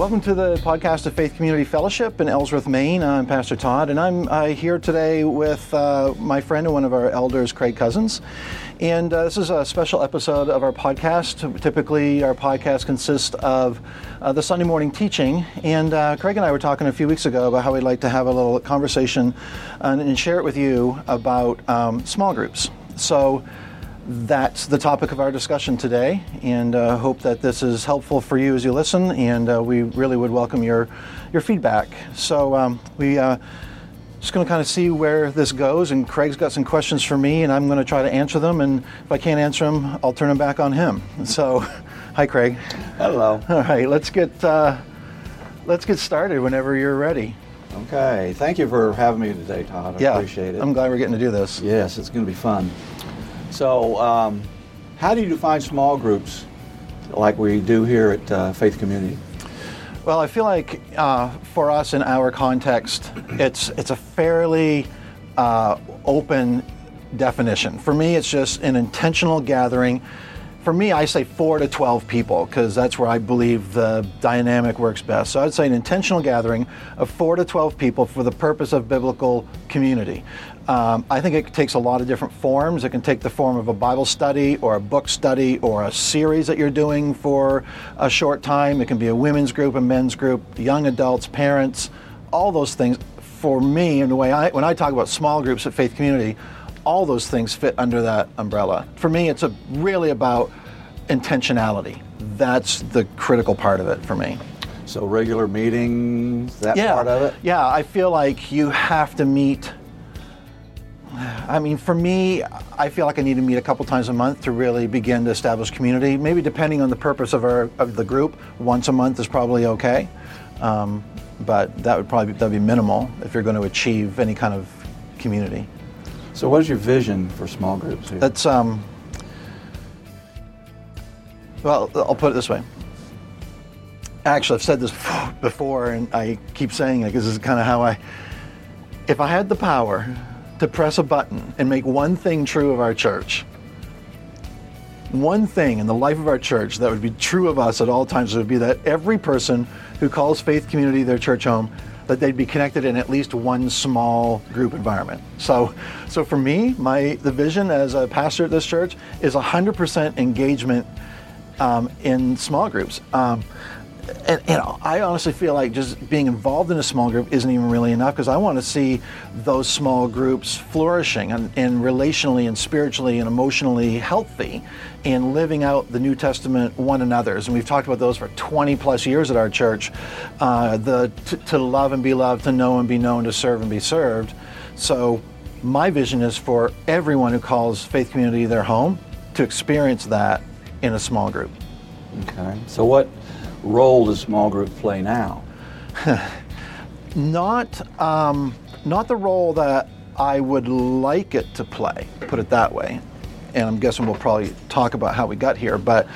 Welcome to the podcast of Faith Community Fellowship in Ellsworth, Maine. I'm Pastor Todd, and I'm uh, here today with uh, my friend and one of our elders, Craig Cousins. And uh, this is a special episode of our podcast. Typically, our podcast consists of uh, the Sunday morning teaching. And uh, Craig and I were talking a few weeks ago about how we'd like to have a little conversation and, and share it with you about um, small groups. So, that's the topic of our discussion today, and uh, hope that this is helpful for you as you listen. And uh, we really would welcome your your feedback. So um, we uh, just going to kind of see where this goes. And Craig's got some questions for me, and I'm going to try to answer them. And if I can't answer them, I'll turn them back on him. So, hi, Craig. Hello. All right, let's get uh, let's get started whenever you're ready. Okay. Thank you for having me today, Todd. I yeah, appreciate it. I'm glad we're getting to do this. Yes, it's going to be fun. So, um, how do you define small groups like we do here at uh, Faith Community? Well, I feel like uh, for us in our context, it's it's a fairly uh, open definition. For me, it's just an intentional gathering. For me, I say four to 12 people because that's where I believe the dynamic works best. So I'd say an intentional gathering of four to 12 people for the purpose of biblical community. Um, I think it takes a lot of different forms. It can take the form of a Bible study or a book study or a series that you're doing for a short time. It can be a women's group, a men's group, young adults, parents, all those things. For me, and the way I, when I talk about small groups at Faith Community, all those things fit under that umbrella. For me, it's a, really about intentionality. That's the critical part of it for me. So, regular meetings, that yeah. part of it? Yeah, I feel like you have to meet. I mean, for me, I feel like I need to meet a couple times a month to really begin to establish community. Maybe depending on the purpose of our of the group, once a month is probably okay. Um, but that would probably be, that'd be minimal if you're going to achieve any kind of community. So, what is your vision for small groups here? That's um. Well, I'll put it this way. Actually, I've said this before, and I keep saying it because this is kind of how I. If I had the power to press a button and make one thing true of our church, one thing in the life of our church that would be true of us at all times would be that every person who calls Faith Community their church home that they'd be connected in at least one small group environment. So, so for me, my the vision as a pastor at this church is 100% engagement um, in small groups. Um, and, and, I honestly feel like just being involved in a small group isn't even really enough because I want to see those small groups flourishing and, and, relationally and spiritually and emotionally healthy and living out the New Testament one another's. And we've talked about those for 20 plus years at our church. Uh, the t- to love and be loved, to know and be known, to serve and be served. So my vision is for everyone who calls Faith Community their home to experience that in a small group. Okay. So what role does small group play now? not, um, not the role that I would like it to play, put it that way. And I'm guessing we'll probably talk about how we got here, but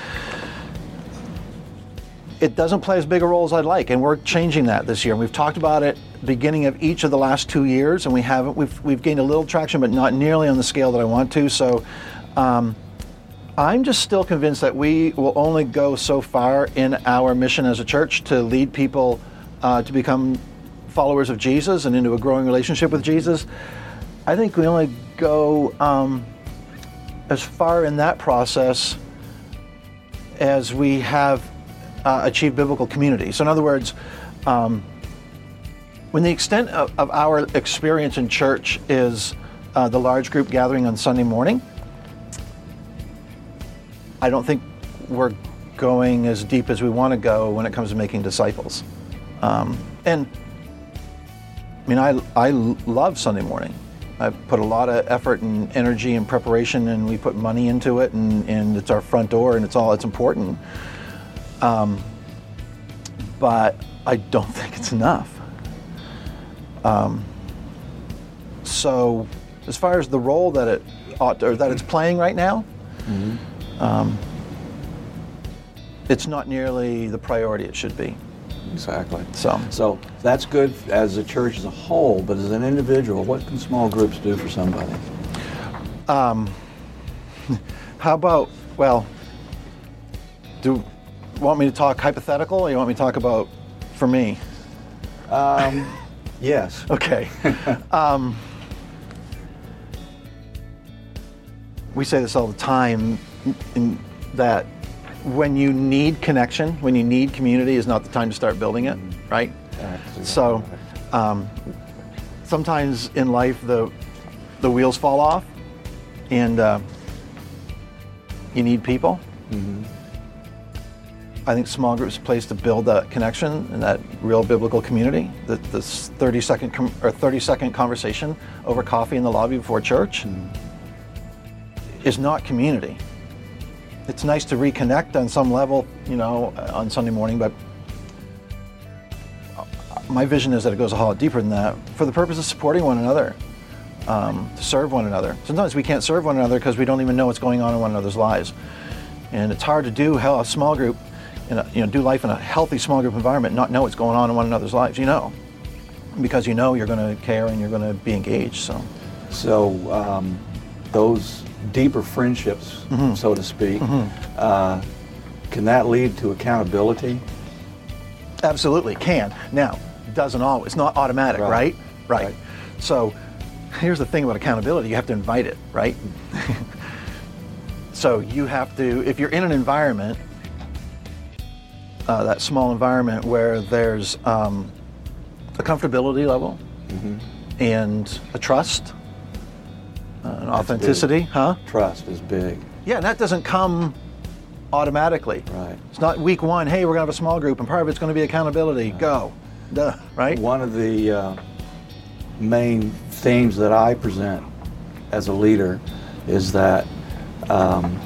it doesn't play as big a role as I'd like, and we're changing that this year. And we've talked about it beginning of each of the last two years, and we haven't. We've we've gained a little traction, but not nearly on the scale that I want to. So. Um, I'm just still convinced that we will only go so far in our mission as a church to lead people uh, to become followers of Jesus and into a growing relationship with Jesus. I think we only go um, as far in that process as we have uh, achieved biblical community. So, in other words, um, when the extent of, of, our experience in church is uh, the large group gathering on Sunday morning, I don't think we're going as deep as we want to go when it comes to making disciples. Um, and I mean, I, I love Sunday morning. I put a lot of effort and energy and preparation, and we put money into it, and, and it's our front door, and it's all it's important. Um, but I don't think it's enough. Um, so, as far as the role that it ought to, or that it's playing right now, mm-hmm um, it's not nearly the priority it should be. Exactly. So, so that's good as a church as a whole, but as an individual, what can small groups do for somebody? Um, how about, well, do you want me to talk hypothetical or you want me to talk about for me. Um, yes. Okay. um, we say this all the time that when you need connection, when you need community, is not the time to start building it, right? So um, sometimes in life the the wheels fall off, and uh, you need people. I think small groups place to build that connection and that real biblical community. The, this 30 second com- or 30 second conversation over coffee in the lobby before church is not community. It's nice to reconnect on some level, you know, uh, on Sunday morning, but uh, my vision is that it goes a whole lot deeper than that for the purpose of supporting one another, um, to serve one another. Sometimes we can't serve one another because we don't even know what's going on in one another's lives. And it's hard to do a small group, a, you know, do life in a healthy small group environment, not know what's going on in one another's lives. You know, because you know you're going to care and you're going to be engaged. So, So um, those deeper friendships, Mm-hmm. so to speak, uh, can that lead to accountability? absolutely can. Now, doesn't always. Not automatic, Right. right? Right. Right. So, here's the thing about accountability: you have to invite it, right? so you have to, if you're in an environment, uh, that small environment where there's um, a comfortability level and a trust, authenticity, huh? Trust is big. Yeah, and that doesn't come automatically. Right. It's not week one, hey, we're going to have a small group, and part of it's going to be accountability. Go. Duh, right? One of the uh, main themes that I present as a leader is that um,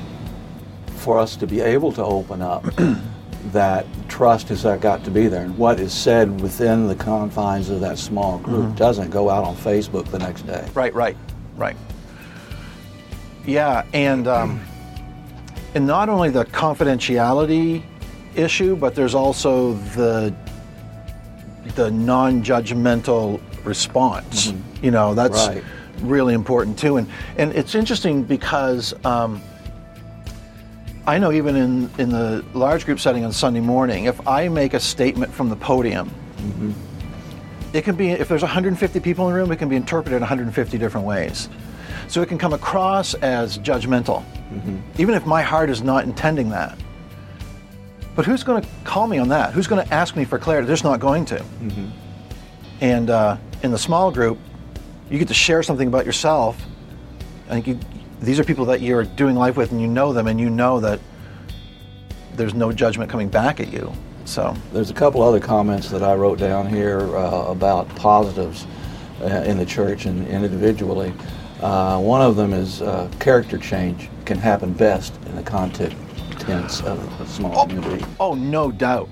for us to be able to open up, that trust has got to be there. And what is said within the confines of that small group doesn't go out on Facebook the next day. Right, right, right. Yeah, and um, and not only the confidentiality issue, but there's also the the non-judgmental response. You know, that's Right. really important too. And and it's interesting because um, I know even in in the large group setting on Sunday morning, if I make a statement from the podium, it can be if there's 150 people in the room, it can be interpreted 150 different ways. So it can come across as judgmental, even if my heart is not intending that. But who's going to call me on that? Who's going to ask me for clarity? They're just not going to. And uh, in the small group, you get to share something about yourself. I think you, these are people that you're doing life with, and you know them, and you know that there's no judgment coming back at you. So There's a couple other comments that I wrote down here uh, about positives uh, in the church and, and individually. Uh, one of them is uh, character change can happen best in the contents of a small community. Oh, no doubt.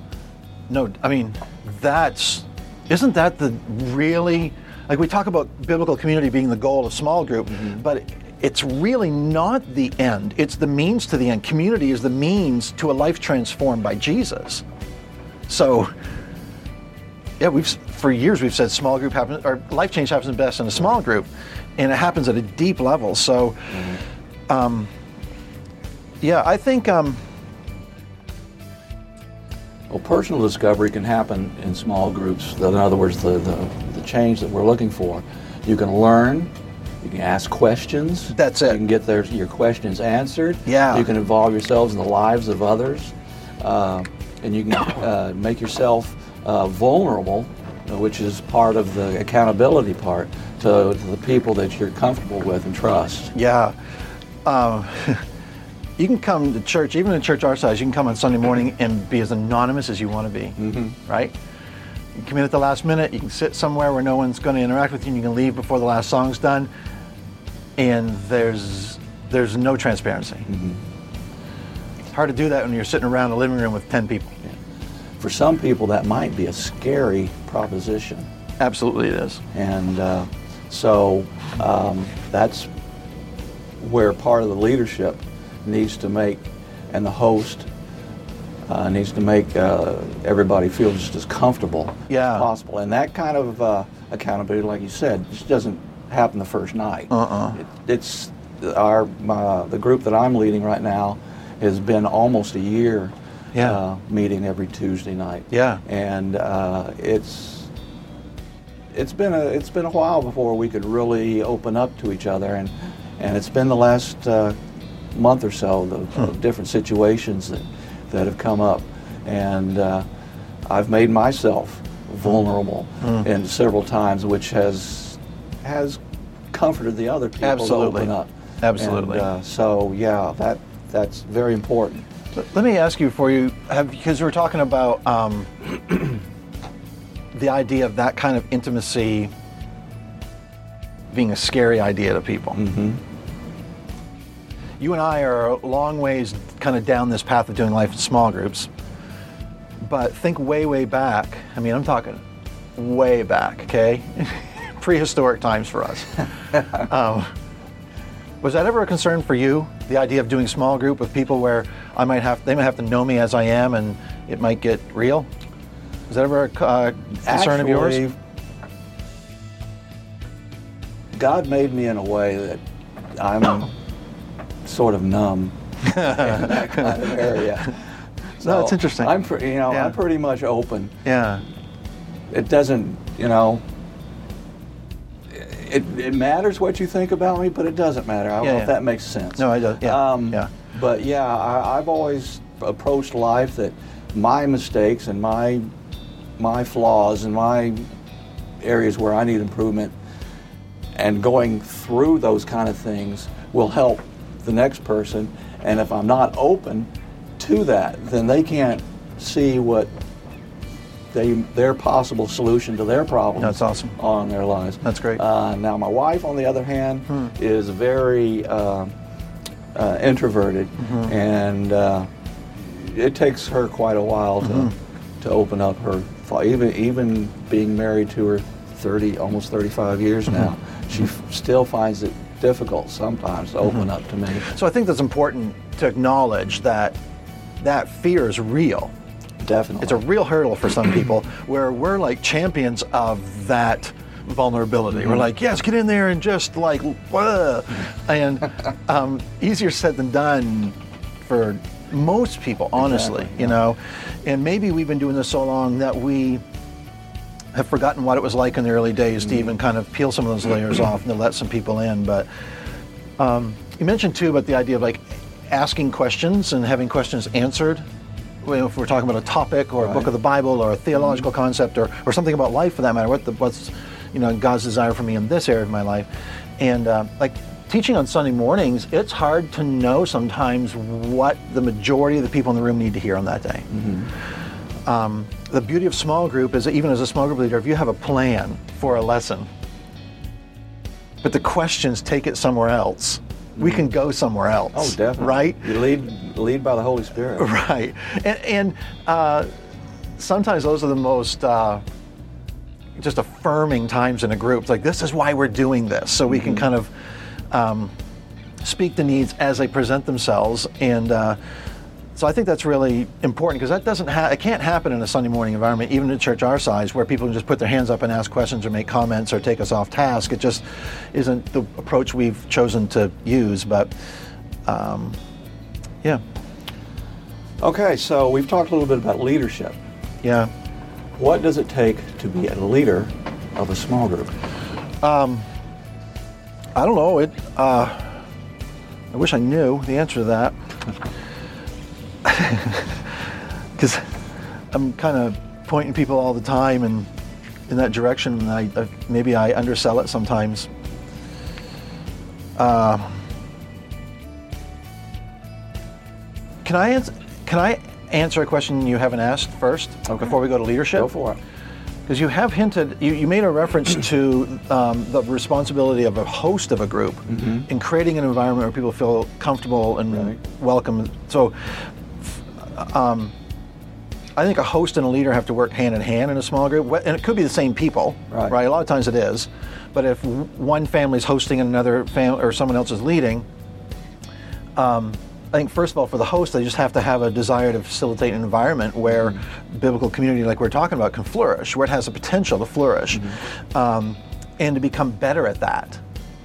No, I mean, that's isn't that the really like we talk about biblical community being the goal of small group, but it's really not the end. It's the means to the end. Community is the means to a life transformed by Jesus. So, yeah, we've for years we've said small group happens or life change happens best in a small group, and it happens at a deep level. So, um, yeah, I think. Um, Well, personal discovery can happen in small groups. In other words, the, the, the change that we're looking for. You can learn, you can ask questions. That's it. You can get their, your questions answered. Yeah. You can involve yourselves in the lives of others. Uh, and you can uh, make yourself uh, vulnerable, uh, which is part of the accountability part, to, to the people that you're comfortable with and trust. Yeah. Um, you can come to church, even in church our size, you can come on Sunday morning and be as anonymous as you want to be, right? You come in at the last minute, you can sit somewhere where no one's going to interact with you, and you can leave before the last song's done, and there's, there's no transparency. It's hard to do that when you're sitting around a living room with 10 people. For some people, that might be a scary proposition. Absolutely, it is. And uh, so um, that's where part of the leadership needs to make, and the host uh, needs to make uh, everybody feel just as comfortable Yeah. as possible. And that kind of uh, accountability, like you said, just doesn't happen the first night. Uh-uh. It, it's our uh, the group that I'm leading right now has been almost a year Yeah. uh, meeting every Tuesday night. Yeah. and uh, it's it's been a it's been a while before we could really open up to each other, and and it's been the last uh, month or so of, Hmm. of different situations that that have come up, and uh, I've made myself vulnerable Hmm. and several times, which has has comforted the other people Absolutely. to open up. Absolutely. And, uh, so yeah, that that's very important. Let- me ask you for you, have because we are talking about um, the idea of that kind of intimacy being a scary idea to people. hmm You and I are a long ways kind of down this path of doing life in small groups. But think way, way back. I mean, I'm talking way back, okay? Prehistoric times for us. um, was that ever a concern for you? The idea of doing small group with people where I might have, they might have to know me as I am, and it might get real. Was that ever a uh, concern of yours? God made me in a way that I'm sort of numb in that kind of area. No, it's interesting. I'm, you know, Yeah. I'm pretty much open. Yeah. It doesn't, you know. It, it matters what you think about me, but it doesn't matter. I don't Yeah, know yeah. if that makes sense. No, I do. Yeah. Um, yeah. But yeah, I, I've always approached life that my mistakes and my my flaws and my areas where I need improvement, and going through those kind of things will help the next person. And if I'm not open to that, then they can't see what they their possible solution to their problems That's awesome. on their lives. That's great. Uh, now, my wife, on the other hand, Hmm. is very uh, uh, introverted, Mm-hmm. and uh, it takes her quite a while to, Mm-hmm. to open up her. Even even being married to her 30, almost 35 years Mm-hmm. now, she f- still finds it difficult sometimes to Mm-hmm. open up to me. So I think that's important to acknowledge that that fear is real. Definitely. It's a real hurdle for some people where we're like champions of that vulnerability. We're like, yes, get in there and just like, whoa. and um, easier said than done for most people, honestly, Exactly, you yeah. know. And maybe we've been doing this so long that we have forgotten what it was like in the early days to even kind of peel some of those layers off and to let some people in. But um, you mentioned too about the idea of like asking questions and having questions answered. Well, if we're talking about a topic or a book of the Bible or a theological concept or, or something about life for that matter, what the, what's you know God's desire for me in this area of my life, and uh, like teaching on Sunday mornings, it's hard to know sometimes what the majority of the people in the room need to hear on that day. Um, the beauty of small group is that even as a small group leader, if you have a plan for a lesson, but the questions take it somewhere else, we can go somewhere else. oh, definitely. Right? You lead lead by the Holy Spirit. Right. And, and uh, sometimes those are the most uh, just affirming times in a group. It's like, this is why we're doing this. So we can kind of um, speak the needs as they present themselves. And uh, so I think that's really important because that doesn't ha- it can't happen in a Sunday morning environment, even in a church our size, where people can just put their hands up and ask questions or make comments or take us off task. It just isn't the approach we've chosen to use. But um, yeah, Okay, so we've talked a little bit about leadership. yeah. What does it take to be a leader of a small group? I don't know. It. Uh, I wish I knew the answer to that. Because I'm kind of pointing people all the time and in that direction, and I, I maybe I undersell it sometimes. Uh, can I answer? Can I answer a question you haven't asked first Okay. before we go to leadership? Go for it. Because you have hinted, you, you made a reference to um, the responsibility of a host of a group in creating an environment where people feel comfortable and Right. welcome. So, um, I think a host and a leader have to work hand in hand in a small group, and it could be the same people, Right. A lot of times it is, but if one family is hosting and another family or someone else is leading, um, I think first of all, for the host, they just have to have a desire to facilitate an environment where biblical community, like we're talking about, can flourish, where it has the potential to flourish, um, and to become better at that.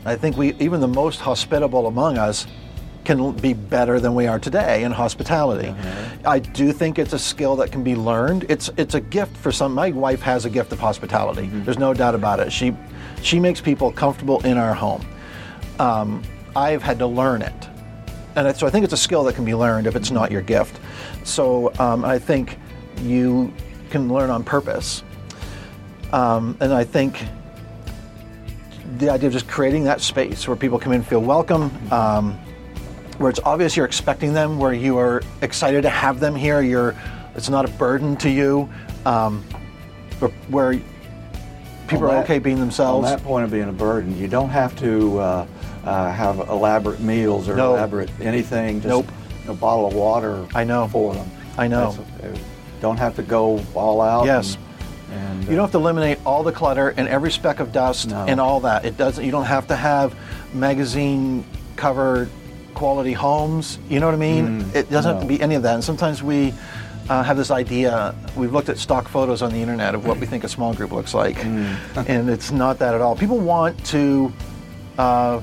I think we, even the most hospitable among us, can be better than we are today in hospitality. I do think it's a skill that can be learned. It's it's a gift for some. My wife has a gift of hospitality. There's no doubt about it. She she makes people comfortable in our home. Um, I've had to learn it, and so I think it's a skill that can be learned if it's not your gift. So um, I think you can learn on purpose, um, and I think the idea of just creating that space where people come in and feel welcome, um, where it's obvious you're expecting them, where you are excited to have them here. You're, it's not a burden to you, um, where, people On are okay being themselves. On that point of being a burden, you don't have to uh, uh, have elaborate meals or No. elaborate anything. Just Nope. A bottle of water. I know. for them. I know. That's- uh, don't have to go all out. Yes. And, and You don't have to eliminate all the clutter and every speck of dust No. and all that. It doesn't. You don't have to have magazine cover quality homes. You know what I mean? Mm, it doesn't have to be any of that. And sometimes we uh, have this idea. We've looked at stock photos on the internet of what we think a small group looks like, Mm. and it's not that at all. People want to. Uh,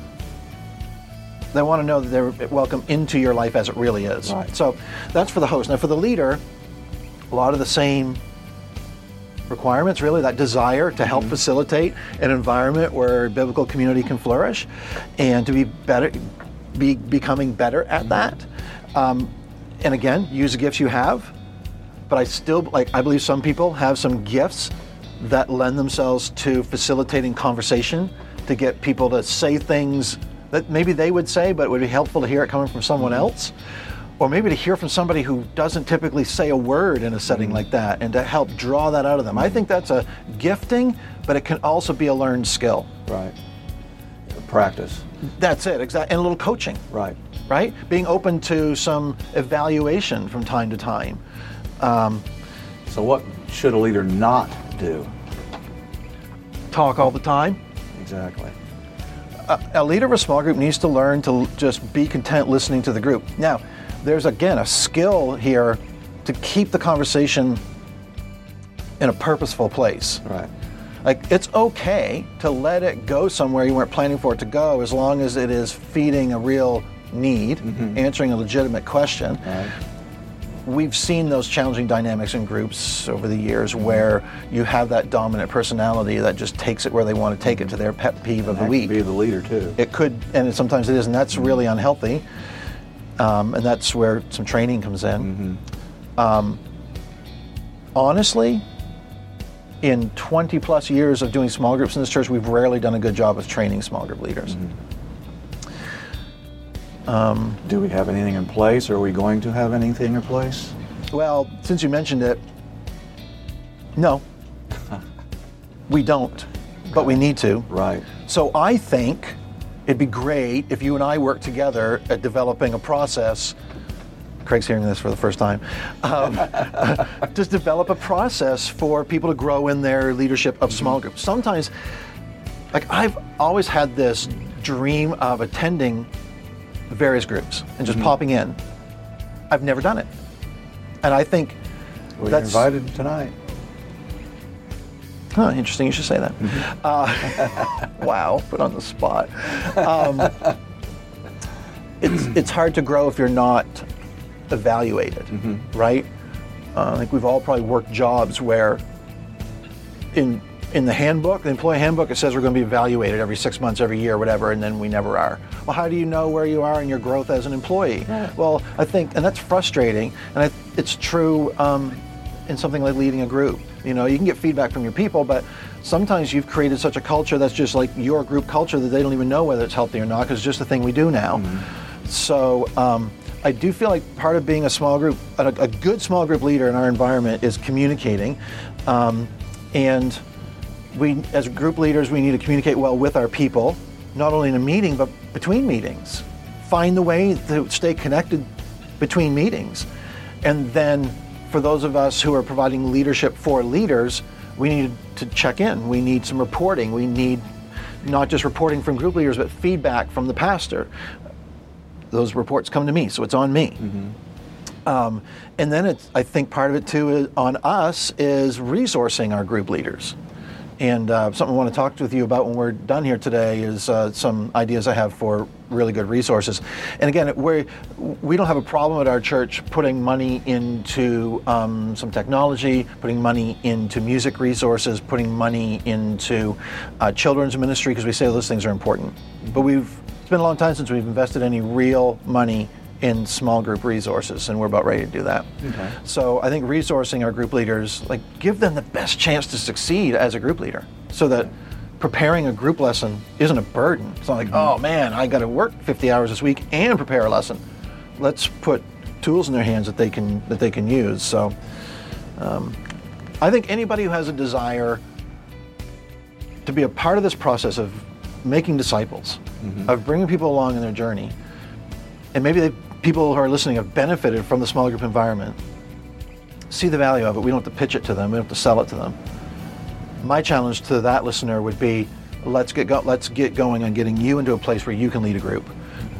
they want to know that they're welcome into your life as it really is. Right. So that's for the host. Now, for the leader, a lot of the same requirements, really, that desire to help facilitate an environment where biblical community can flourish and to be better, be becoming better at mm-hmm. that. Um, and again, use the gifts you have. But I still, like, I believe some people have some gifts that lend themselves to facilitating conversation to get people to say things that maybe they would say, but it would be helpful to hear it coming from someone mm-hmm. else or maybe to hear from somebody who doesn't typically say a word in a setting mm-hmm. like that and to help draw that out of them. I think that's a gifting, but it can also be a learned skill. right. Practice. That's it, exactly. And a little coaching, Right. right? Being open to some evaluation from time to time. Um, So what should a leader not do? talk all the time. Exactly. a leader of a small group needs to learn to just be content listening to the group. Now, there's again a skill here to keep the conversation in a purposeful place. Right. Like it's okay to let it go somewhere you weren't planning for it to go as long as it is feeding a real need, mm-hmm. answering a legitimate question. Right. We've seen those challenging dynamics in groups over the years mm-hmm. where you have that dominant personality that just takes it where they want to take it mm-hmm. to their pet peeve of That the could week. be the leader too. It could, and it, sometimes it is, and that's really unhealthy. Um, and that's where some training comes in. Um, honestly, in 20 plus years of doing small groups in this church, we've rarely done a good job of training small group leaders. Mm-hmm. Um, Do we have anything in place? Are we going to have anything in place? Well, since you mentioned it, no, we don't, but we need to. Right. So I think it'd be great if you and I work together at developing a process. Craig's hearing this for the first time. Um, just develop a process for people to grow in their leadership of small groups. Sometimes, like I've always had this dream of attending various groups and just popping in. I've never done it, and I think Well, That's- invited tonight. Huh, interesting. You should say that. Uh, wow, put on the spot. Um, it's it's hard to grow if you're not evaluated, right? Uh, I think we've all probably worked jobs where, in in the handbook, the employee handbook, it says we're going to be evaluated every six months, every year, whatever, and then we never are. Well, how do you know where you are in your growth as an employee? Well, I think, and that's frustrating, and I, it's true um, in something like leading a group. You know, you can get feedback from your people, but sometimes you've created such a culture that's just like your group culture that they don't even know whether it's healthy or not because it's just the thing we do now. So um, I do feel like part of being a small group, a, a good small group leader in our environment is communicating. Um, and we, as group leaders, we need to communicate well with our people, not only in a meeting, but between meetings. Find the way to stay connected between meetings. And then for those of us who are providing leadership for leaders, we need to check in. We need some reporting. We need not just reporting from group leaders, but feedback from the pastor. Those reports come to me, so it's on me. Um, and then it's, I think part of it too is on us is resourcing our group leaders And uh, something I want to talk with you about when we're done here today is uh, some ideas I have for really good resources. And again, we we don't have a problem at our church putting money into um, some technology, putting money into music resources, putting money into uh, children's ministry because we say those things are important. But we've it's been a long time since we've invested any real money in small group resources, and we're about ready to do that. Okay. So I think resourcing our group leaders, like give them the best chance to succeed as a group leader, so that preparing a group lesson isn't a burden. It's not like, oh man, I got to work 50 hours this week and prepare a lesson. Let's put tools in their hands that they can that they can use. So um, I think anybody who has a desire to be a part of this process of making disciples, of bringing people along in their journey, and maybe they, people who are listening have benefited from the small group environment, see the value of it. We don't have to pitch it to them. We don't have to sell it to them. My challenge to that listener would be, let's get go, let's get going on getting you into a place where you can lead a group.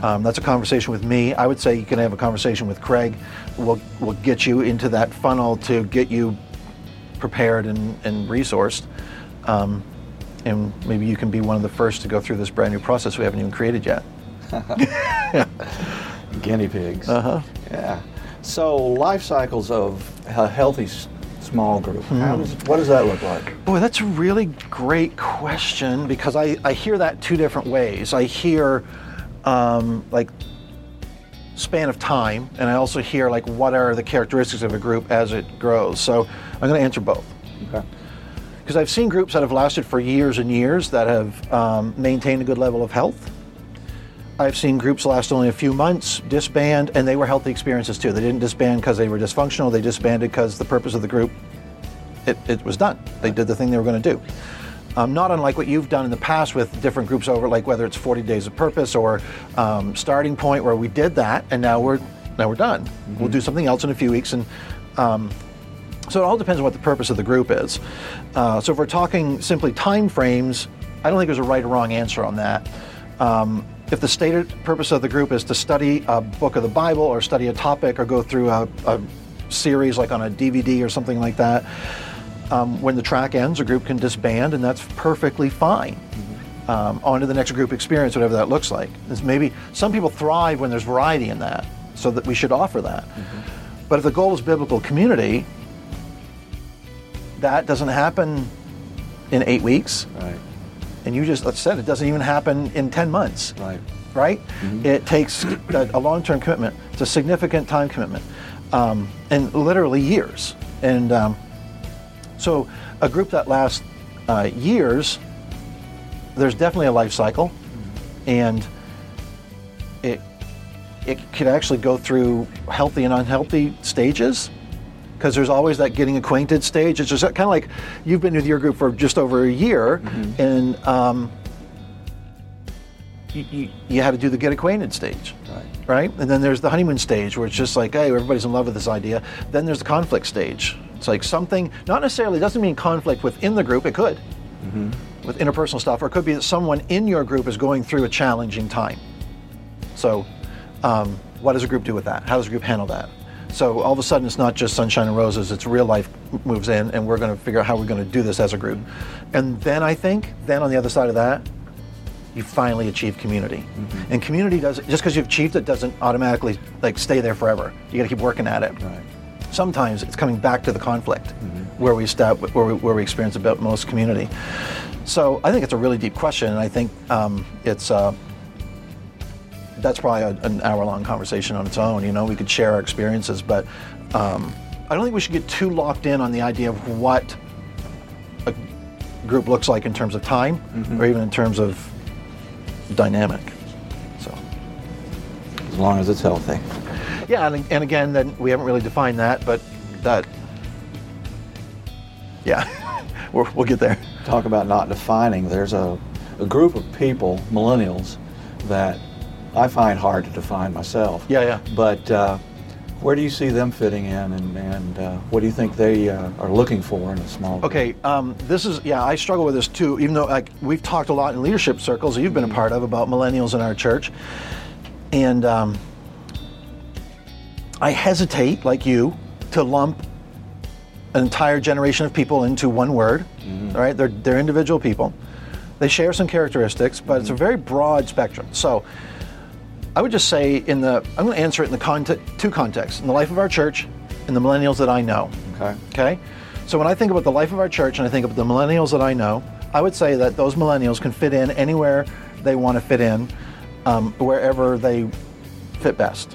Um, that's a conversation with me. I would say you can have a conversation with Craig. We'll we'll get you into that funnel to get you prepared and, and resourced. Um, and maybe you can be one of the first to go through this brand new process we haven't even created yet. Guinea pigs. Uh huh. Yeah. So life cycles of a healthy small group. Hmm. How does, what does that look like? Boy, that's a really great question because I, I hear that two different ways. I hear um, like span of time, and I also hear like what are the characteristics of a group as it grows. So I'm going to answer both Okay. Because I've seen groups that have lasted for years and years that have um, maintained a good level of health. I've seen groups last only a few months, disband, and they were healthy experiences too. They didn't disband because they were dysfunctional. They disbanded because the purpose of the group, it, it was done. They did the thing they were going to do. Um, not unlike what you've done in the past with different groups over, like whether it's 40 Days of Purpose or um, Starting Point, where we did that, and now we're now we're done. We'll do something else in a few weeks, and um, so it all depends on what the purpose of the group is. Uh, so if we're talking simply time frames, I don't think there's a right or wrong answer on that. Um, if the stated purpose of the group is to study a book of the Bible or study a topic or go through a, a series like on a DVD or something like that, um, when the track ends, a group can disband, and that's perfectly fine. Um, on to the next group experience, whatever that looks like. It's maybe some people thrive when there's variety in that, so that we should offer that. But if the goal is biblical community, that doesn't happen in eight weeks, Right. and you just let's said it doesn't even happen in ten months Right. right? It takes a, a long-term commitment. It's a significant time commitment, um, and literally years. And um, so, a group that lasts uh, years, there's definitely a life cycle, and it it could actually go through healthy and unhealthy stages. Because there's always that getting acquainted stage. It's just kind of like you've been with your group for just over a year, and um, you, you, you had to do the get acquainted stage, Right. right? And then there's the honeymoon stage where it's just like, hey, everybody's in love with this idea. Then there's the conflict stage. It's like something, not necessarily, doesn't mean conflict within the group, it could, with interpersonal stuff, or it could be that someone in your group is going through a challenging time. So, um, what does a group do with that? How does a group handle that? So, all of a sudden, it's not just sunshine and roses, it's real life moves in, and we're going to figure out how we're going to do this as a group. And then I think, then on the other side of that, you finally achieve community. And community does just because you've achieved it doesn't automatically like stay there forever. You got to keep working at it. Right. Sometimes it's coming back to the conflict where we step, where we, where we experience about most community. So I think it's a really deep question, and I think um, it's uh, that's probably a, an hour-long conversation on its own. You know, we could share our experiences, but um, I don't think we should get too locked in on the idea of what a group looks like in terms of time, or even in terms of dynamic. So. As long as it's healthy. Yeah, and, and again, then we haven't really defined that, but that, yeah, we're, we'll get there. Talk about not defining. There's a, a group of people, millennials, that I find hard to define myself. Yeah, yeah. But uh, where do you see them fitting in, and, and uh, what do you think they uh, are looking for in a small group? Okay, um, this is yeah. I struggle with this too. Even though like we've talked a lot in leadership circles that you've been a part of about millennials in our church, and um, I hesitate, like you, to lump an entire generation of people into one word. right? They're they're individual people. They share some characteristics, but it's a very broad spectrum. So. I would just say in the I'm going to answer it in the context two contexts in the life of our church and the millennials that I know. Okay. Okay? So when I think about the life of our church and I think about the millennials that I know, I would say that those millennials can fit in anywhere they want to fit in, um, wherever they fit best.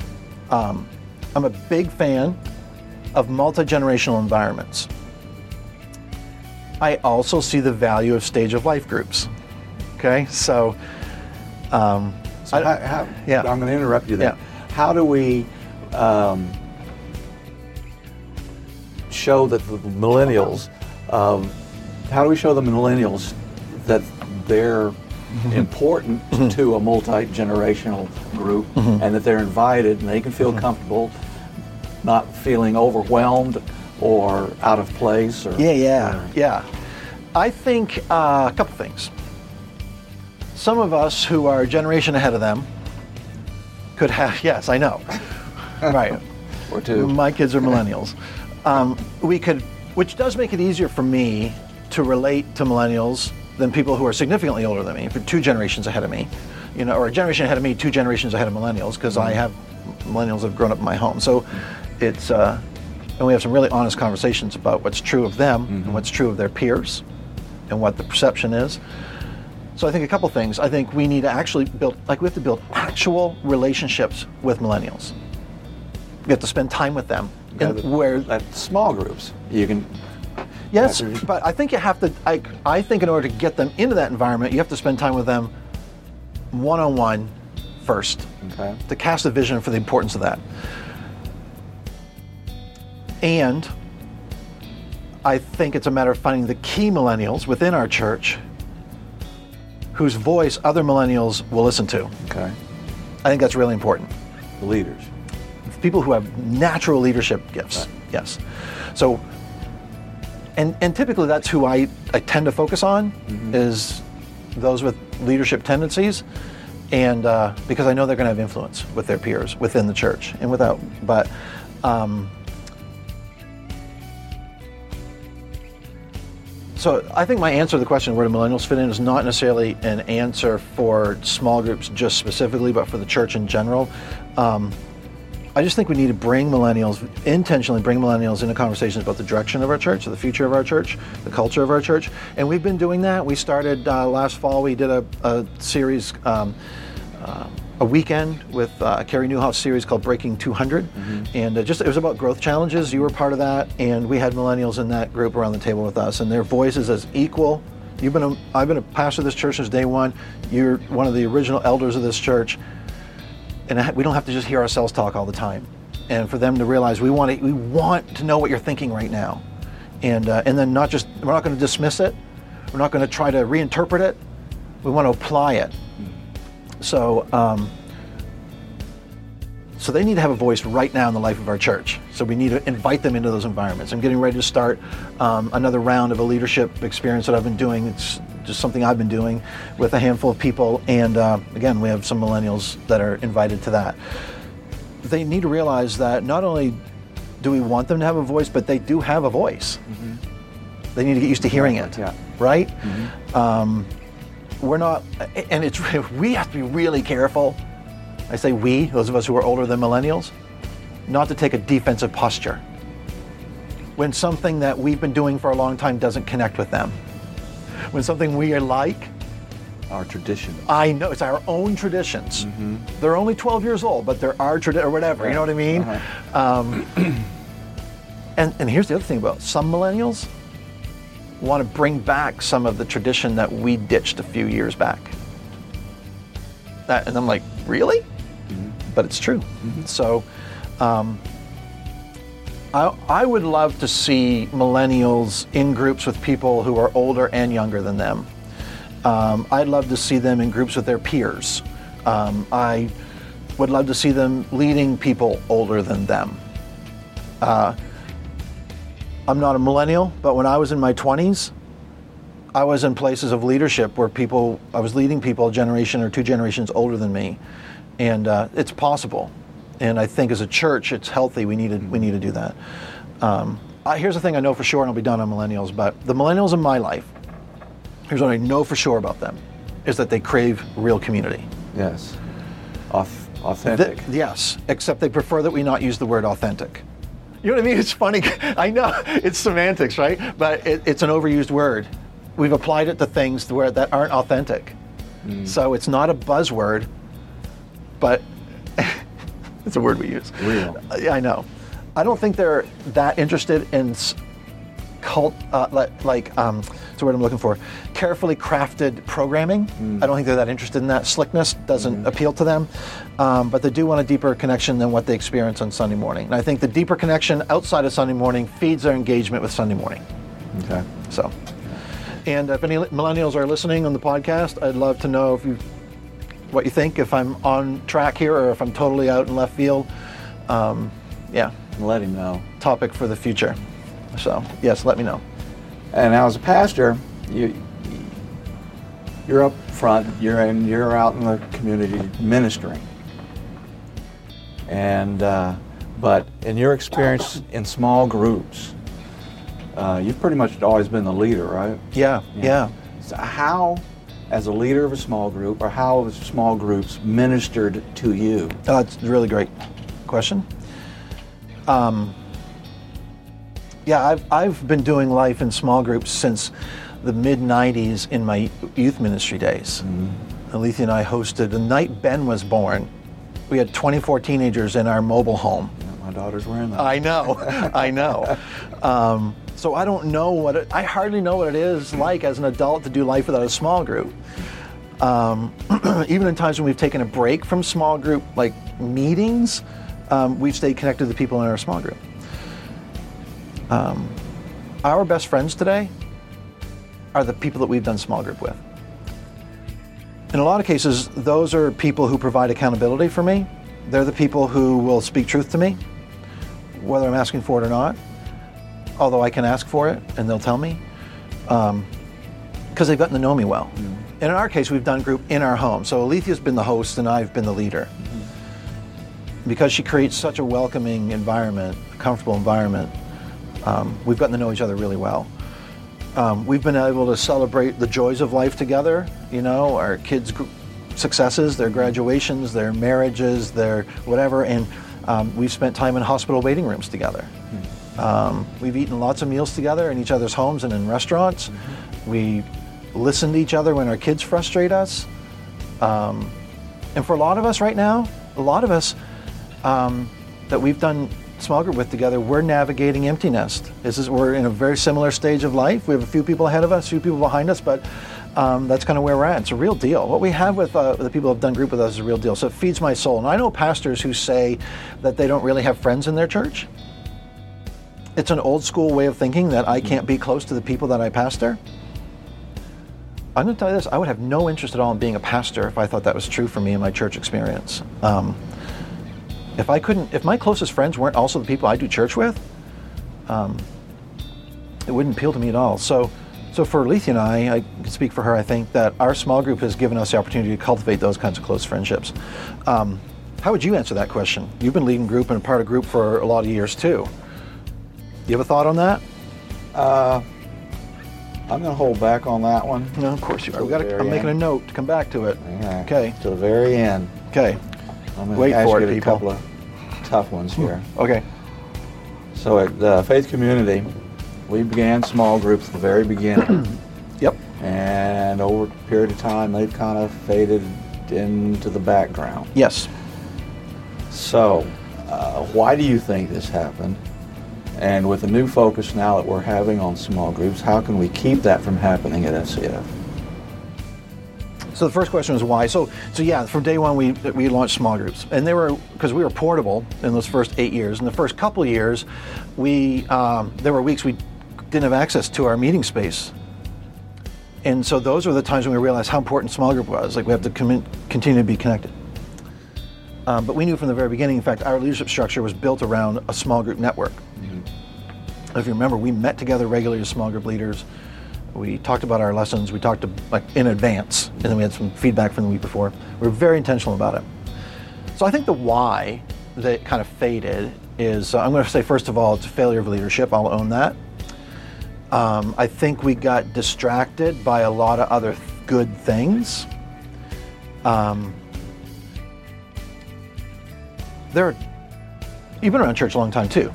Um, I'm a big fan of multi generational environments. I also see the value of stage of life groups. Okay? So, um, So I- how, yeah. I'm going to interrupt you there. Yeah. How do we um, show that the millennials, um, how do we show the millennials that they're Mm-hmm. important to a multi-generational group Mm-hmm. and that they're invited and they can feel comfortable, not feeling overwhelmed or out of place or Yeah, yeah, yeah. I think uh, a couple things. Some of us who are a generation ahead of them could have, yes, I know. right. or two. My kids are millennials. Um, we could, which does make it easier for me to relate to millennials than people who are significantly older than me, for two generations ahead of me, you know, or a generation ahead of me, two generations ahead of millennials, because I have millennials have grown up in my home. So it's, uh, and we have some really honest conversations about what's true of them and what's true of their peers and what the perception is. So I think a couple things. I think we need to actually build, like we have to build actual relationships with millennials. We have to spend time with them. And Yeah, where at small groups, you can Yes, After- but I think you have to. I, I think in order to get them into that environment, you have to spend time with them one on one first okay. to cast a vision for the importance of that. And I think it's a matter of finding the key millennials within our church whose voice other millennials will listen to. Okay. I think that's really important. The leaders. people who have natural leadership gifts. Right. Yes. So, and and typically that's who I, I tend to focus on is those with leadership tendencies, and uh, because I know they're going to have influence with their peers within the church and without. But um, So I think my answer to the question where do millennials fit in is not necessarily an answer for small groups just specifically, but for the church in general. Um, I just think we need to bring millennials, intentionally bring millennials into conversations about the direction of our church, the future of our church, the culture of our church. And we've been doing that. We started uh, last fall, we did a, a series, um, uh, a weekend with uh, a Carey Nieuwhof series called Breaking 200. And uh, just it was about growth challenges. You were part of that. And we had millennials in that group around the table with us, and their voices as equal. You've been a, I've been a pastor of this church since day one. You're one of the original elders of this church and I- we don't have to just hear ourselves talk all the time. And for them to realize we want to, we want to know what you're thinking right now, and uh, and then not just we're not going to dismiss it, we're not going to try to reinterpret it, we want to apply it. So. Um, so they need to have a voice right now in the life of our church. So we need to invite them into those environments. I'm getting ready to start um, another round of a leadership experience that I've been doing. It's just something I've been doing with a handful of people. And uh, again, we have some millennials that are invited to that. They need to realize that not only do we want them to have a voice, but they do have a voice. They need to get used to hearing it, Yeah. right? Um, we're not, and it's we have to be really careful. I say we, those of us who are older than millennials, not to take a defensive posture when something that we've been doing for a long time doesn't connect with them. When something we are like, Our tradition. I know it's our own traditions. They're only 12 years old, but they're our tradition or whatever. You know what I mean? Um, and and here's the other thing about some millennials want to bring back some of the tradition that we ditched a few years back. That, and I'm like, really? But it's true. So. Um, I, I would love to see millennials in groups with people who are older and younger than them. Um, I'd love to see them in groups with their peers. Um, I would love to see them leading people older than them. Uh, I'm not a millennial, but when I was in my 20s, I was in places of leadership where people, I was leading people a generation or two generations older than me. And uh, it's possible. And I think as a church, it's healthy. We need to, we need to do that. Um, uh, here's the thing I know for sure, and I'll be done on millennials, but the millennials in my life, here's what I know for sure about them, is that they crave real community. Yes. Auth- Th- authentic. yes, except they prefer that we not use the word authentic. You know what I mean? It's funny. I know it's semantics, right? But it, it's an overused word. We've applied it to things where that aren't authentic. So it's not a buzzword, but it's a word we use. Real. Uh, Yeah, I know. I don't think they're that interested in cult, uh, like, like um, what's the word I'm looking for? Carefully crafted programming. I don't think they're that interested in that. Slickness doesn't appeal to them, um, but they do want a deeper connection than what they experience on Sunday morning. And I think the deeper connection outside of Sunday morning feeds their engagement with Sunday morning. Okay. So, and if any millennials are listening on the podcast, I'd love to know if you what you think, if I'm on track here or if I'm totally out in left field. Um, yeah, Let him know. topic for the future. So, yes, let me know. And now, as a pastor, you you're up front. You're in. You're out in the community ministering. And uh, but in your experience in small groups, uh, you've pretty much always been the leader, right? Yeah, yeah. So how, as a leader of a small group, or how have small groups ministered to you? Oh, that's a really great question. Um, yeah, I've, I've been doing life in small groups since the mid 90s in my youth ministry days. Alethea and I hosted the night Ben was born. We had 24 teenagers in our mobile home. My daughter's wearing that. I know, I know. Um, so I don't know what it, I hardly know what it is like as an adult to do life without a small group. Um, even in times when we've taken a break from small group like meetings, um, we've stayed connected to the people in our small group. Um, our best friends today are the people that we've done small group with. In a lot of cases, those are people who provide accountability for me. They're the people who will speak truth to me, whether I'm asking for it or not. Although I can ask for it and they'll tell me, um, because they've gotten to know me well. Mm-hmm. And in our case, we've done group in our home. So Alethea's been the host and I've been the leader. Mm-hmm. Because she creates such a welcoming environment, a comfortable environment, um, we've gotten to know each other really well. Um, we've been able to celebrate the joys of life together, you know, our kids' successes, their graduations, their marriages, their whatever, and um, we've spent time in hospital waiting rooms together. Um, we've eaten lots of meals together in each other's homes and in restaurants. We listen to each other when our kids frustrate us. Um, and for a lot of us right now, a lot of us um, that we've done small group with together, we're navigating empty nest. This is we're in a very similar stage of life. We have a few people ahead of us, a few people behind us, but um, that's kind of where we're at. It's a real deal. What we have with uh, the people who have done group with us is a real deal. So it feeds my soul. And I know pastors who say that they don't really have friends in their church. It's an old school way of thinking that I can't be close to the people that I pastor. I'm going to tell you this: I would have no interest at all in being a pastor if I thought that was true for me in my church experience. Um, if I couldn't, if my closest friends weren't also the people I do church with, um, it wouldn't appeal to me at all. So, so for Alethea and I, I can speak for her. I think that our small group has given us the opportunity to cultivate those kinds of close friendships. Um, how would you answer that question? You've been leading group and a part of group for a lot of years too. You have a thought on that? I'm going to hold back on that one. No, of course you are. We gotta, I'm making a note to come back to it. Yeah, Okay. To the very end. Okay. I'm going Wait to ask for you a people. couple of tough ones here. Okay. So at the Faith Community, we began small groups at the very beginning. Yep. and over a period of time, they've kind of faded into the background. Yes. So, uh, why do you think this happened? And with the new focus now that we're having on small groups, how can we keep that from happening at FCF? So the first question was why. So so yeah, from day one we we launched small groups, and they were because we were portable in those first eight years. In the first couple years, we um, there were weeks we didn't have access to our meeting space, and so those were the times when we realized how important small group was. Like we have to commin- continue to be connected. Um, but we knew from the very beginning. In fact, our leadership structure was built around a small group network. If you remember, we met together regularly as small group leaders. We talked about our lessons. We talked to, like in advance, and then we had some feedback from the week before. We were very intentional about it. So I think the why that kind of faded is uh, I'm going to say first of all it's a failure of leadership. I'll own that. Um, I think we got distracted by a lot of other th- good things. Um, there, are, you've been around church a long time too.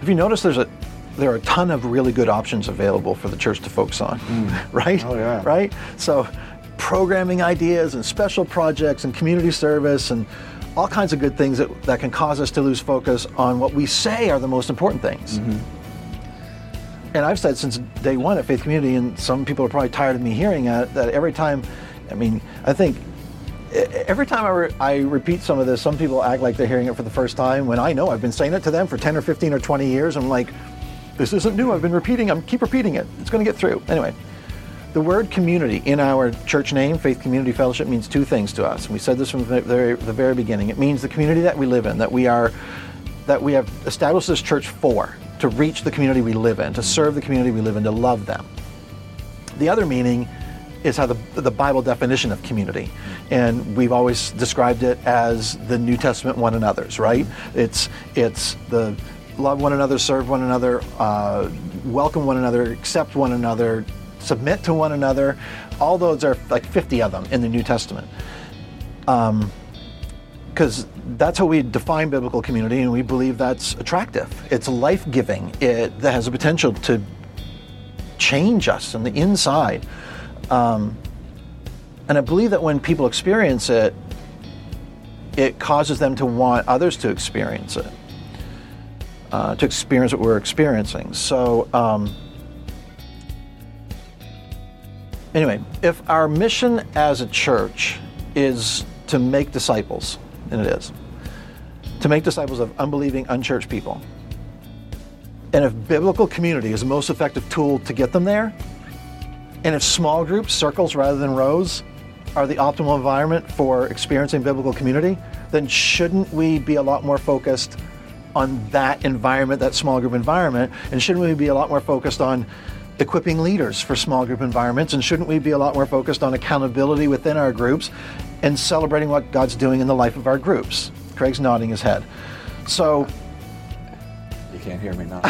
Have you noticed there's a there are a ton of really good options available for the church to focus on, hmm. right? Oh, yeah. Right. So, programming ideas and special projects and community service and all kinds of good things that, that can cause us to lose focus on what we say are the most important things. Mm-hmm. And I've said since day one at Faith Community, and some people are probably tired of me hearing it, that every time, I mean, I think every time I, re- I repeat some of this, some people act like they're hearing it for the first time when I know I've been saying it to them for 10 or 15 or 20 years. I'm like, this isn't new. I've been repeating. I'm keep repeating it. It's going to get through. Anyway, the word community in our church name, Faith Community Fellowship, means two things to us. And we said this from the very, the very beginning. It means the community that we live in, that we are, that we have established this church for, to reach the community we live in, to serve the community we live in, to love them. The other meaning is how the, the Bible definition of community. And we've always described it as the New Testament one another's, right? It's, it's the love one another, serve one another, uh, welcome one another, accept one another, submit to one another. All those are like 50 of them in the New Testament because that's how we define biblical community, and we believe that's attractive. It's life giving. It that has the potential to change us on the inside. Um, and I believe that when people experience it, it causes them to want others to experience it, uh, to experience what we're experiencing. So, um, anyway, if our mission as a church is to make disciples, and it is, to make disciples of unbelieving, unchurched people, and if biblical community is the most effective tool to get them there, and if small groups, circles rather than rows, are the optimal environment for experiencing biblical community, then shouldn't we be a lot more focused on that environment, that small group environment? And shouldn't we be a lot more focused on equipping leaders for small group environments? And shouldn't we be a lot more focused on accountability within our groups and celebrating what God's doing in the life of our groups? Craig's nodding his head. So You can't hear me now.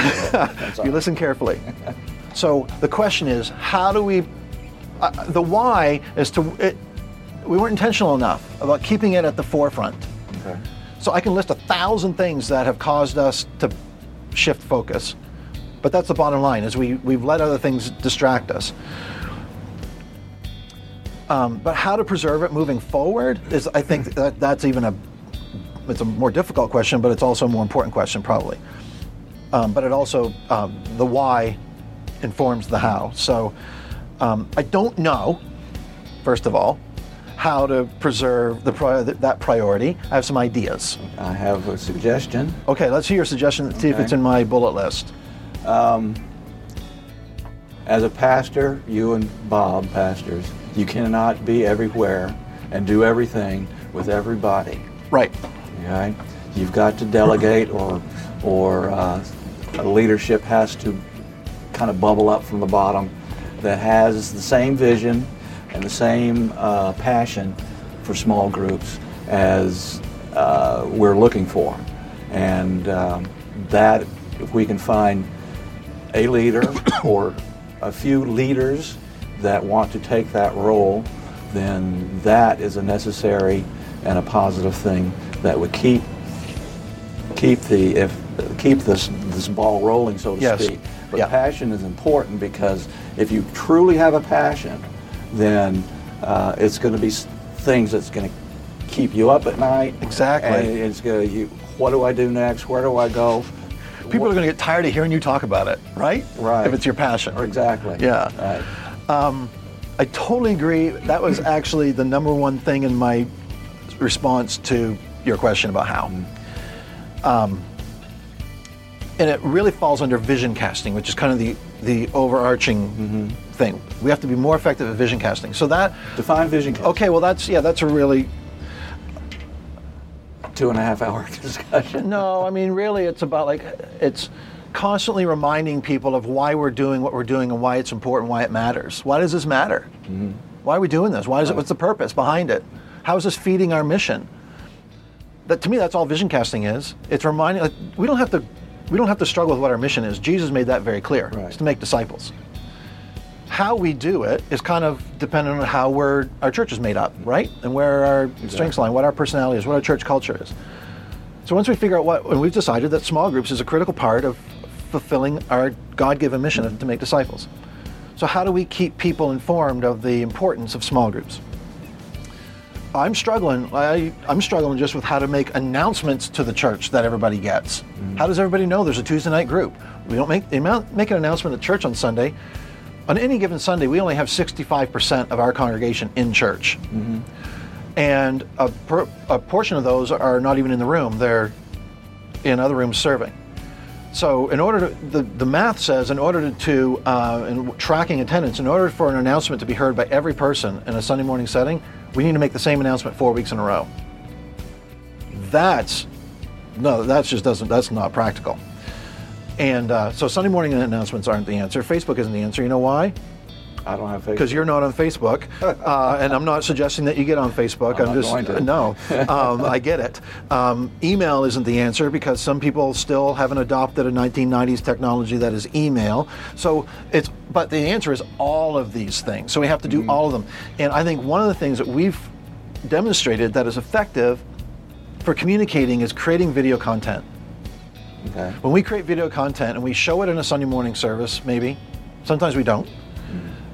You listen carefully. So the question is, how do we? Uh, the why is to. It, we weren't intentional enough about keeping it at the forefront. Okay. So I can list a thousand things that have caused us to shift focus, but that's the bottom line: is we we've let other things distract us. Um, but how to preserve it moving forward is, I think, that that's even a it's a more difficult question, but it's also a more important question probably. Um, but it also um, the why informs the how. So um, I don't know, first of all, how to preserve the pri- that priority. I have some ideas. I have a suggestion. Okay, let's hear your suggestion. See if it's in my bullet list. As a pastor, you and Bob, pastors, you cannot be everywhere and do everything with everybody. Right. Okay, you've got to delegate, or or uh, a leadership has to kind of bubble up from the bottom that has the same vision and the same uh, passion for small groups as uh, we're looking for, and um, that if we can find a leader or a few leaders that want to take that role, then that is a necessary and a positive thing that would keep keep the if keep this this ball rolling, so to Yes. speak. But Yeah. passion is important because if you truly have a passion, then uh, it's going to be things that's going to keep you up at night. Exactly. It's going to you. What do I do next? Where do I go? People are going to get tired of hearing you talk about it, right? Right. If it's your passion. Exactly. Yeah. Right. I totally agree. That was actually the number one thing in my response to your question about how. Um, and it really falls under vision casting, which is kind of the, the overarching thing. We have to be more effective at vision casting. So that, Define vision. cast. okay, well, that's, yeah, that's a really, Two and a half hour discussion. no, I mean, really, it's about like, it's constantly reminding people of why we're doing what we're doing and why it's important, why it matters. Why does this matter? Mm-hmm. Why are we doing this? Why is it, what's the purpose behind it? How is this feeding our mission? that to me that's all vision casting is. It's reminding like, we don't have to we don't have to struggle with what our mission is. Jesus made that very clear. Right. It's to make disciples. How we do it is kind of dependent on how we're, our church is made up, right? And where our strengths lie, what our personality is, what our church culture is. So once we figure out what, and we've decided that small groups is a critical part of fulfilling our God-given mission of- to make disciples. So how do we keep people informed of the importance of small groups? I'm struggling. I, I'm struggling just with how to make announcements to the church that everybody gets. Mm-hmm. How does everybody know there's a Tuesday night group? We don't make the make an announcement at church on Sunday. On any given Sunday, we only have 65% of our congregation in church, and a, per, a portion of those are not even in the room; they're in other rooms serving. So, in order to, the, the math says, in order to, uh, in tracking attendance, in order for an announcement to be heard by every person in a Sunday morning setting, we need to make the same announcement four weeks in a row. That's, no, that's just doesn't, that's not practical. And uh, so Sunday morning announcements aren't the answer. Facebook isn't the answer. You know why? I don't have Facebook. because you're not on Facebook, uh, and I'm not suggesting that you get on Facebook. I'm I'm, just to. no. Um, I get it. Um, email isn't the answer because some people still haven't adopted a 1990s technology that is email. So it's but the answer is all of these things. So we have to do all of them. And I think one of the things that we've demonstrated that is effective for communicating is creating video content. Okay. When we create video content and we show it in a Sunday morning service, maybe, sometimes we don't,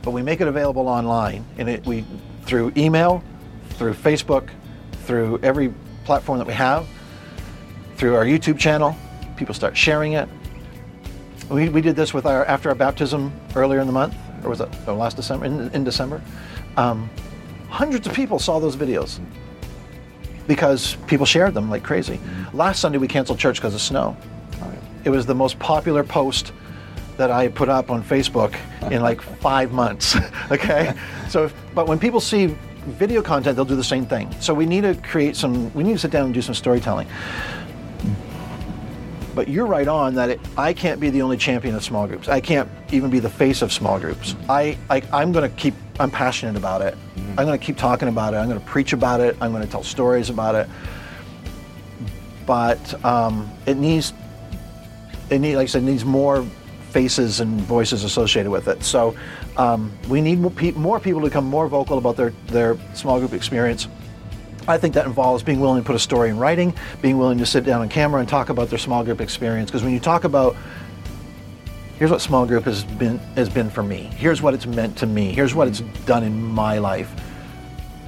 but we make it available online and it we through email, through Facebook, through every platform that we have, through our YouTube channel, people start sharing it. We, we did this with our after our baptism earlier in the month, or was it oh, last December? In, in December, um, hundreds of people saw those videos because people shared them like crazy. Last Sunday we canceled church because of snow. It was the most popular post that I put up on Facebook in like five months. okay, so if, but when people see video content, they'll do the same thing. So we need to create some. We need to sit down and do some storytelling. But you're right on that it, I can't be the only champion of small groups. I can't even be the face of small groups. I, I I'm going to keep. I'm passionate about it. I'm going to keep talking about it. I'm going to preach about it. I'm going to tell stories about it. But um, it needs it need, like I said, needs more faces and voices associated with it. So um, we need more, pe- more people to become more vocal about their, their small group experience. I think that involves being willing to put a story in writing, being willing to sit down on camera and talk about their small group experience. Because when you talk about here's what small group has been has been for me, here's what it's meant to me, here's what it's done in my life.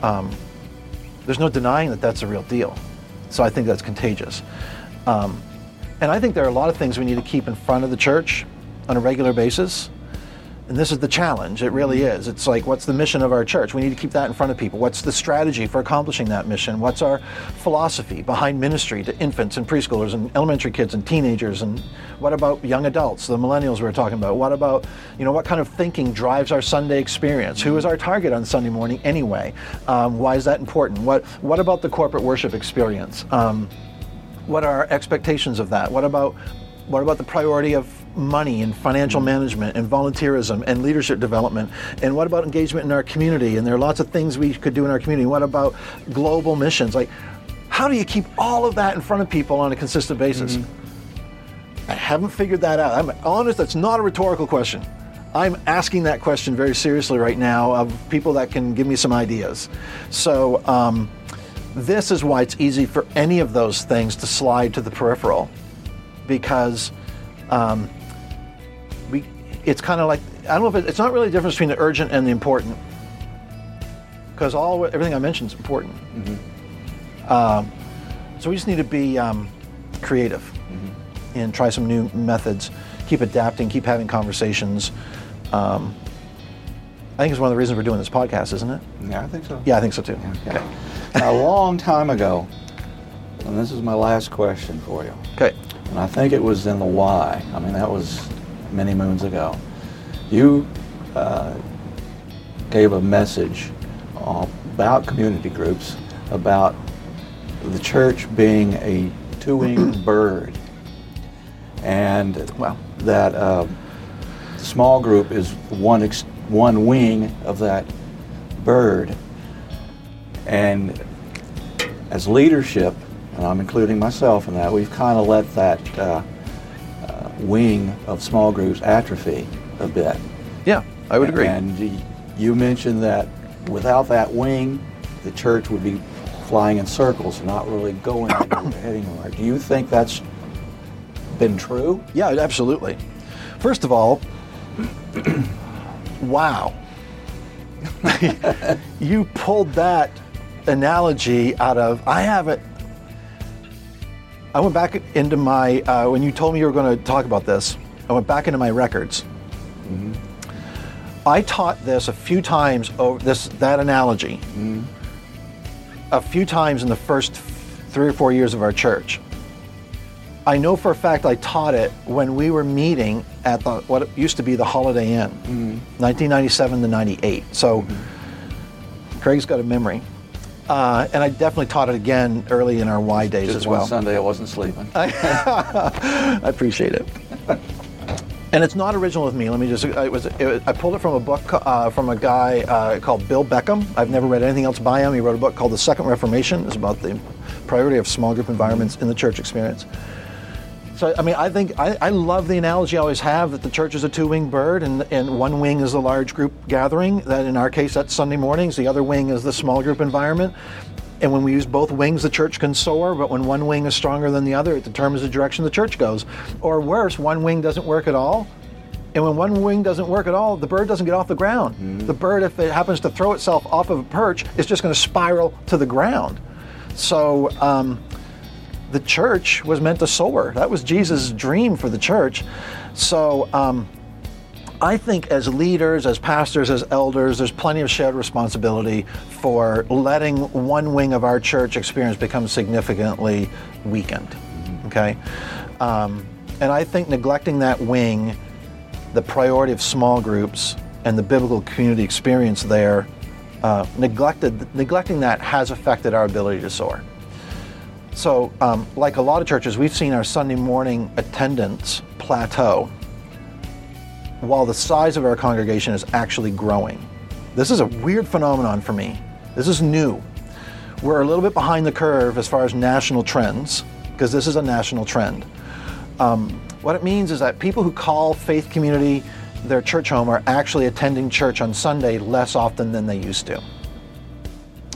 Um, there's no denying that that's a real deal. So I think that's contagious. Um, and I think there are a lot of things we need to keep in front of the church on a regular basis. And this is the challenge. It really is. It's like, what's the mission of our church? We need to keep that in front of people. What's the strategy for accomplishing that mission? What's our philosophy behind ministry to infants and preschoolers and elementary kids and teenagers? And what about young adults, the millennials we were talking about? What about, you know, what kind of thinking drives our Sunday experience? Who is our target on Sunday morning anyway? Um, why is that important? What, what about the corporate worship experience? Um, what are our expectations of that? What about what about the priority of money and financial management and volunteerism and leadership development? And what about engagement in our community? And there are lots of things we could do in our community. What about global missions? Like, how do you keep all of that in front of people on a consistent basis? I haven't figured that out. I'm honest, that's not a rhetorical question. I'm asking that question very seriously right now of people that can give me some ideas. So, um, this is why it's easy for any of those things to slide to the peripheral because um, we, it's kind of like, I don't know if it, it's not really the difference between the urgent and the important because all everything I mentioned is important. Um, so we just need to be um, creative and try some new methods, keep adapting, keep having conversations. Um, I think it's one of the reasons we're doing this podcast, isn't it? Yeah, I think so. Yeah, I think so too. Okay. A long time ago, and this is my last question for you, Okay. and I think it was in the Y. I mean, that was many moons ago. You uh, gave a message about community groups, about the church being a two-winged bird, and Wow. that uh, small group is one ex- one wing of that bird, and as leadership, and I'm including myself in that, we've kind of let that uh, uh, wing of small groups atrophy a bit. Yeah, I would agree. And you mentioned that without that wing, the church would be flying in circles, not really going heading anywhere. Do you think that's been true? Yeah, absolutely. First of all, wow. you pulled that analogy out of, I haven't. I went back into my, uh, when you told me you were going to talk about this, I went back into my records. I taught this a few times over this that analogy a few times in the first three or four years of our church. I know for a fact I taught it when we were meeting at the what used to be the Holiday Inn, 1997 to 98. So Craig's got a memory, uh, and I definitely taught it again early in our Y days Just as well. Sunday I wasn't sleeping. I appreciate it. And it's not original with me. Let me just. It was. It was I pulled it from a book uh, from a guy uh, called Bill Beckham. I've never read anything else by him. He wrote a book called The Second Reformation. It's about the priority of small group environments in the church experience. So I mean, I think I, I love the analogy I always have that the church is a two-winged bird, and and one wing is a large group gathering. That in our case, that's Sunday mornings. The other wing is the small group environment. And when we use both wings, the church can soar. But when one wing is stronger than the other, it determines the direction the church goes. Or worse, one wing doesn't work at all. And when one wing doesn't work at all, the bird doesn't get off the ground. The bird, if it happens to throw itself off of a perch, is just going to spiral to the ground. So um, the church was meant to soar. That was Jesus' dream for the church. So um, I think as leaders, as pastors, as elders, there's plenty of shared responsibility for letting one wing of our church experience become significantly weakened. Okay? Um, and I think neglecting that wing, the priority of small groups, and the biblical community experience there, uh, neglected, neglecting that has affected our ability to soar. So, um, like a lot of churches, we've seen our Sunday morning attendance plateau while the size of our congregation is actually growing. This is a weird phenomenon for me. This is new. We're a little bit behind the curve as far as national trends, because this is a national trend. Um, what it means is that people who call faith community their church home are actually attending church on Sunday less often than they used to.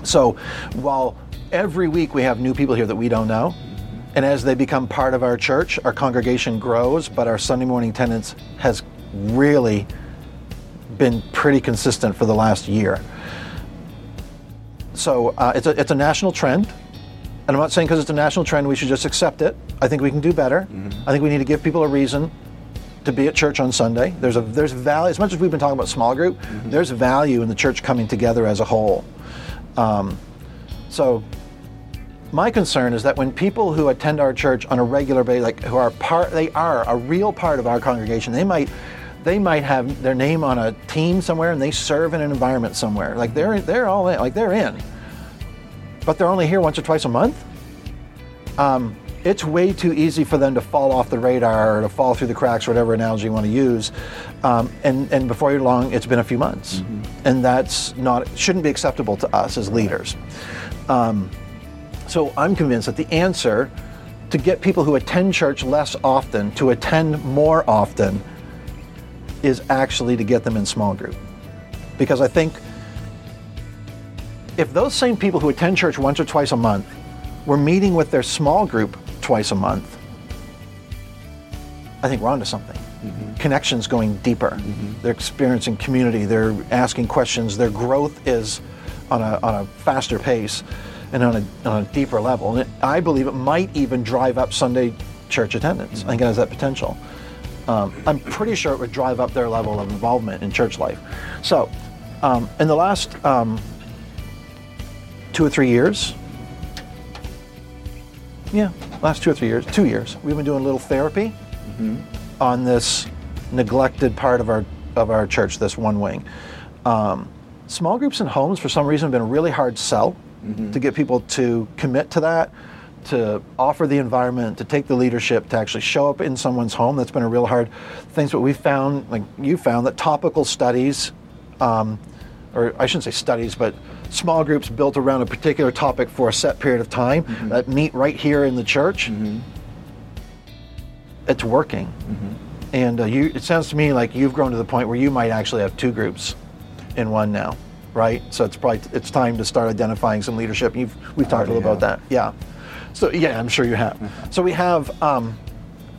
So while every week we have new people here that we don't know, and as they become part of our church, our congregation grows, but our Sunday morning attendance has really been pretty consistent for the last year. So uh, it's, a, it's a national trend. And I'm not saying because it's a national trend we should just accept it. I think we can do better. I think we need to give people a reason to be at church on Sunday. There's a there's value as much as we've been talking about small group. There's value in the church coming together as a whole. Um, so my concern is that when people who attend our church on a regular basis, like who are part, they are a real part of our congregation. They might they might have their name on a team somewhere and they serve in an environment somewhere. Like they're they're all in, like they're in, but they're only here once or twice a month. Um, it's way too easy for them to fall off the radar or to fall through the cracks, whatever analogy you want to use. Um, and, and before you're long, it's been a few months. And that's not, shouldn't be acceptable to us as leaders. Um, so I'm convinced that the answer to get people who attend church less often to attend more often is actually to get them in small group. Because I think if those same people who attend church once or twice a month were meeting with their small group twice a month, I think we're onto something. Connections going deeper. They're experiencing community. They're asking questions. Their growth is on a, on a faster pace and on a, on a deeper level. And it, I believe it might even drive up Sunday church attendance. I think it has that potential. Um, I'm pretty sure it would drive up their level of involvement in church life. So, um, in the last um, two or three years, yeah, last two or three years, two years, we've been doing a little therapy on this neglected part of our of our church, this one wing. Um, small groups and homes, for some reason, have been a really hard sell to get people to commit to that, to offer the environment, to take the leadership, to actually show up in someone's home. That's been a real hard thing. But we found, like you found, that topical studies, um, or I shouldn't say studies, but small groups built around a particular topic for a set period of time that meet right here in the church, it's working. And uh, you, it sounds to me like you've grown to the point where you might actually have two groups in one now, right? So it's probably it's time to start identifying some leadership. You've we've talked a little about that, yeah. So yeah, I'm sure you have. So we have um,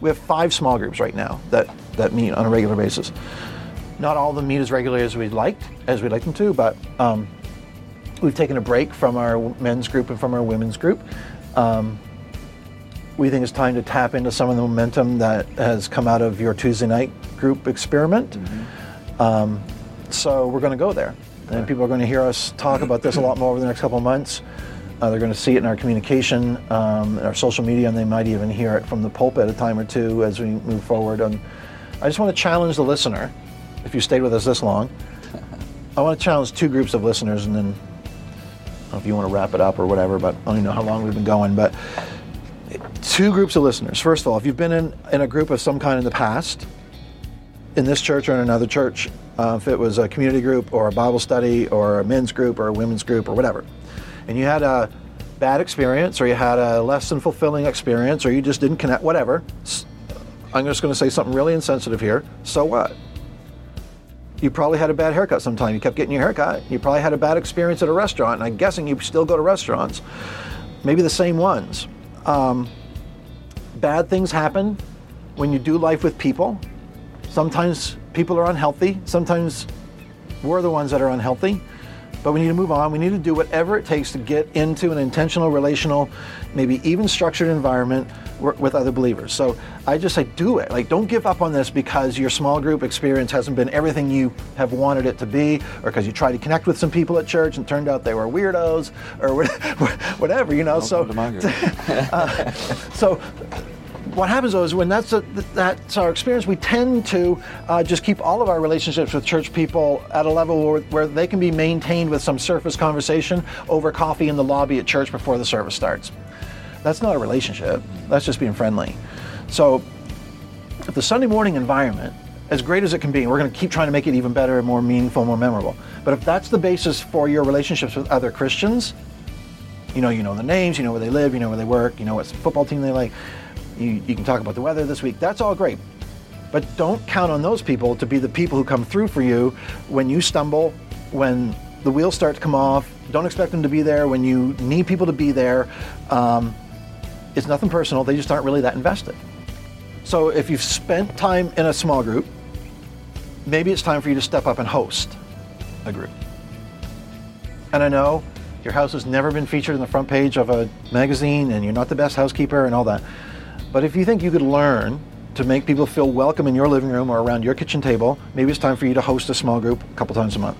we have five small groups right now that that meet on a regular basis. Not all of them meet as regularly as we'd like, as we'd like them to, but um, we've taken a break from our men's group and from our women's group. Um, we think it's time to tap into some of the momentum that has come out of your Tuesday night group experiment. Um, so we're going to go there, and people are going to hear us talk about this a lot more over the next couple of months. Uh, they're going to see it in our communication, um, in our social media, and they might even hear it from the pulpit a time or two as we move forward. And I just want to challenge the listener. If you stayed with us this long, I want to challenge two groups of listeners, and then I don't know if you want to wrap it up or whatever. But I don't even know how long we've been going, but two groups of listeners. First of all, if you've been in, in a group of some kind in the past, in this church or in another church, uh, if it was a community group or a Bible study or a men's group or a women's group or whatever, and you had a bad experience or you had a less than fulfilling experience or you just didn't connect, whatever, I'm just going to say something really insensitive here. So what? You probably had a bad haircut sometime. You kept getting your haircut. You probably had a bad experience at a restaurant, and I'm guessing you still go to restaurants. Maybe the same ones. Um, bad things happen when you do life with people. Sometimes people are unhealthy. Sometimes we're the ones that are unhealthy. But we need to move on. We need to do whatever it takes to get into an intentional, relational, maybe even structured environment wi- with other believers. So I just say do it. Like, don't give up on this because your small group experience hasn't been everything you have wanted it to be, or because you tried to connect with some people at church and turned out they were weirdos, or whatever, you know. So, Welcome to my group. uh, so what happens though is when that's a, that's our experience, we tend to uh, just keep all of our relationships with church people at a level where, where they can be maintained with some surface conversation over coffee in the lobby at church before the service starts. That's not a relationship. That's just being friendly. So the Sunday morning environment, as great as it can be, we're going to keep trying to make it even better, more meaningful, more memorable. But if that's the basis for your relationships with other Christians, you know, you know the names, you know where they live, you know where they work, you know what football team they like. You, you can talk about the weather this week. That's all great. But don't count on those people to be the people who come through for you when you stumble, when the wheels start to come off. Don't expect them to be there when you need people to be there. Um, it's nothing personal. They just aren't really that invested. So if you've spent time in a small group, maybe it's time for you to step up and host a group. And I know your house has never been featured in the front page of a magazine and you're not the best housekeeper and all that. But if you think you could learn to make people feel welcome in your living room or around your kitchen table, maybe it's time for you to host a small group a couple times a month.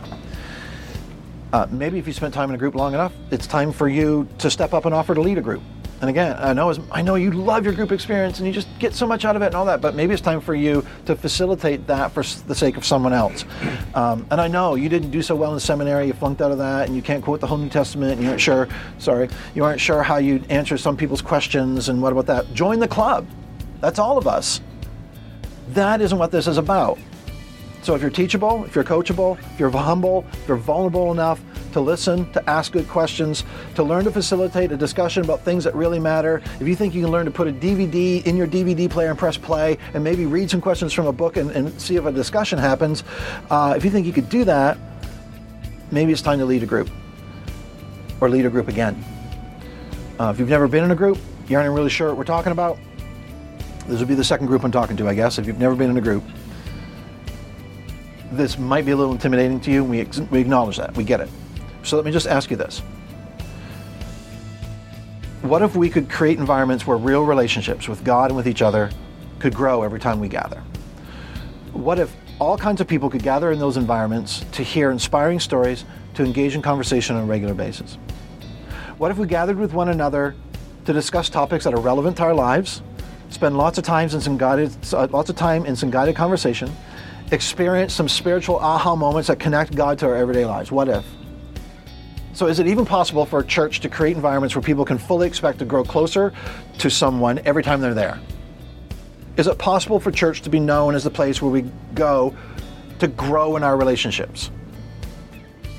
Uh, maybe if you spent time in a group long enough, it's time for you to step up and offer to lead a group. And again, I know I know you love your group experience and you just get so much out of it and all that, but maybe it's time for you to facilitate that for the sake of someone else. Um, and I know you didn't do so well in seminary, you flunked out of that, and you can't quote the whole New Testament, and you aren't sure, sorry, you aren't sure how you answer some people's questions, and what about that? Join the club. That's all of us. That isn't what this is about. So if you're teachable, if you're coachable, if you're humble, if you're vulnerable enough to listen, to ask good questions, to learn to facilitate a discussion about things that really matter, if you think you can learn to put a DVD in your DVD player and press play and maybe read some questions from a book and, and see if a discussion happens, uh, if you think you could do that, maybe it's time to lead a group or lead a group again. Uh, if you've never been in a group, you aren't really sure what we're talking about, this would be the second group I'm talking to, I guess, if you've never been in a group this might be a little intimidating to you. We, ex- we acknowledge that. We get it. So let me just ask you this. What if we could create environments where real relationships with God and with each other could grow every time we gather? What if all kinds of people could gather in those environments to hear inspiring stories, to engage in conversation on a regular basis? What if we gathered with one another to discuss topics that are relevant to our lives, spend lots of times in some guided, uh, lots of time in some guided conversation, experience some spiritual aha moments that connect God to our everyday lives? What if? So, is it even possible for a church to create environments where people can fully expect to grow closer to someone every time they're there? Is it possible for church to be known as the place where we go to grow in our relationships?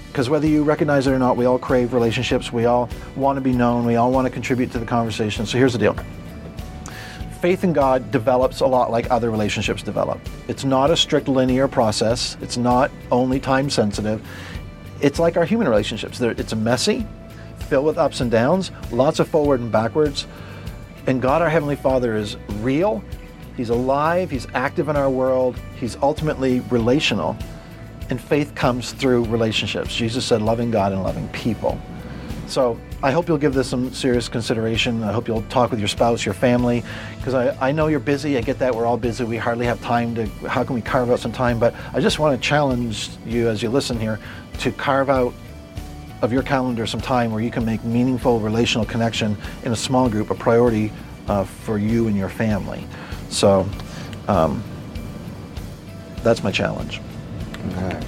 Because whether you recognize it or not, we all crave relationships. We all want to be known. We all want to contribute to the conversation. So here's the deal faith in God develops a lot like other relationships develop. It's not a strict linear process, it's not only time sensitive. It's like our human relationships. It's messy, filled with ups and downs, lots of forward and backwards. And God, our Heavenly Father, is real. He's alive. He's active in our world. He's ultimately relational. And faith comes through relationships. Jesus said, loving God and loving people. So I hope you'll give this some serious consideration. I hope you'll talk with your spouse, your family, because I, I know you're busy. I get that we're all busy. We hardly have time to, how can we carve out some time? But I just want to challenge you as you listen here to carve out of your calendar some time where you can make meaningful relational connection in a small group a priority uh, for you and your family. So um, that's my challenge. Okay.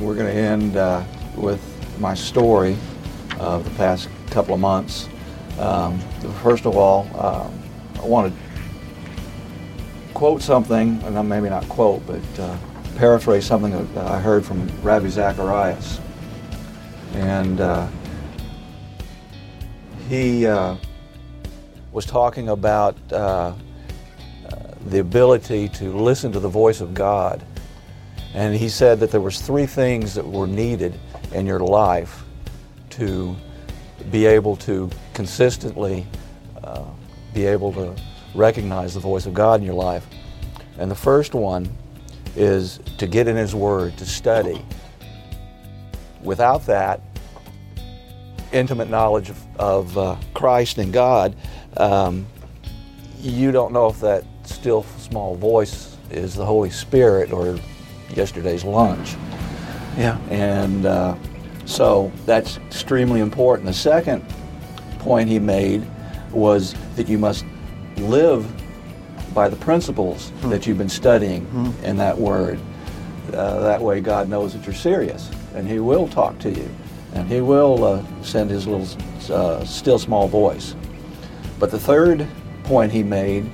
We're going to end uh, with my story of the past couple of months. Um, first of all, uh, I want to quote something, and maybe not quote, but uh, paraphrase something that I heard from Ravi Zacharias. And uh, he uh, was talking about uh, the ability to listen to the voice of God. And he said that there was three things that were needed in your life to be able to consistently uh, be able to recognize the voice of God in your life. And the first one is to get in His Word, to study. Without that intimate knowledge of, of uh, Christ and God, um, you don't know if that still small voice is the Holy Spirit or yesterday's lunch. Yeah. And uh, so that's extremely important. The second point he made was that you must live by the principles mm. that you've been studying mm. in that word. Uh, that way, God knows that you're serious, and He will talk to you, and He will uh, send His little uh, still small voice. But the third point he made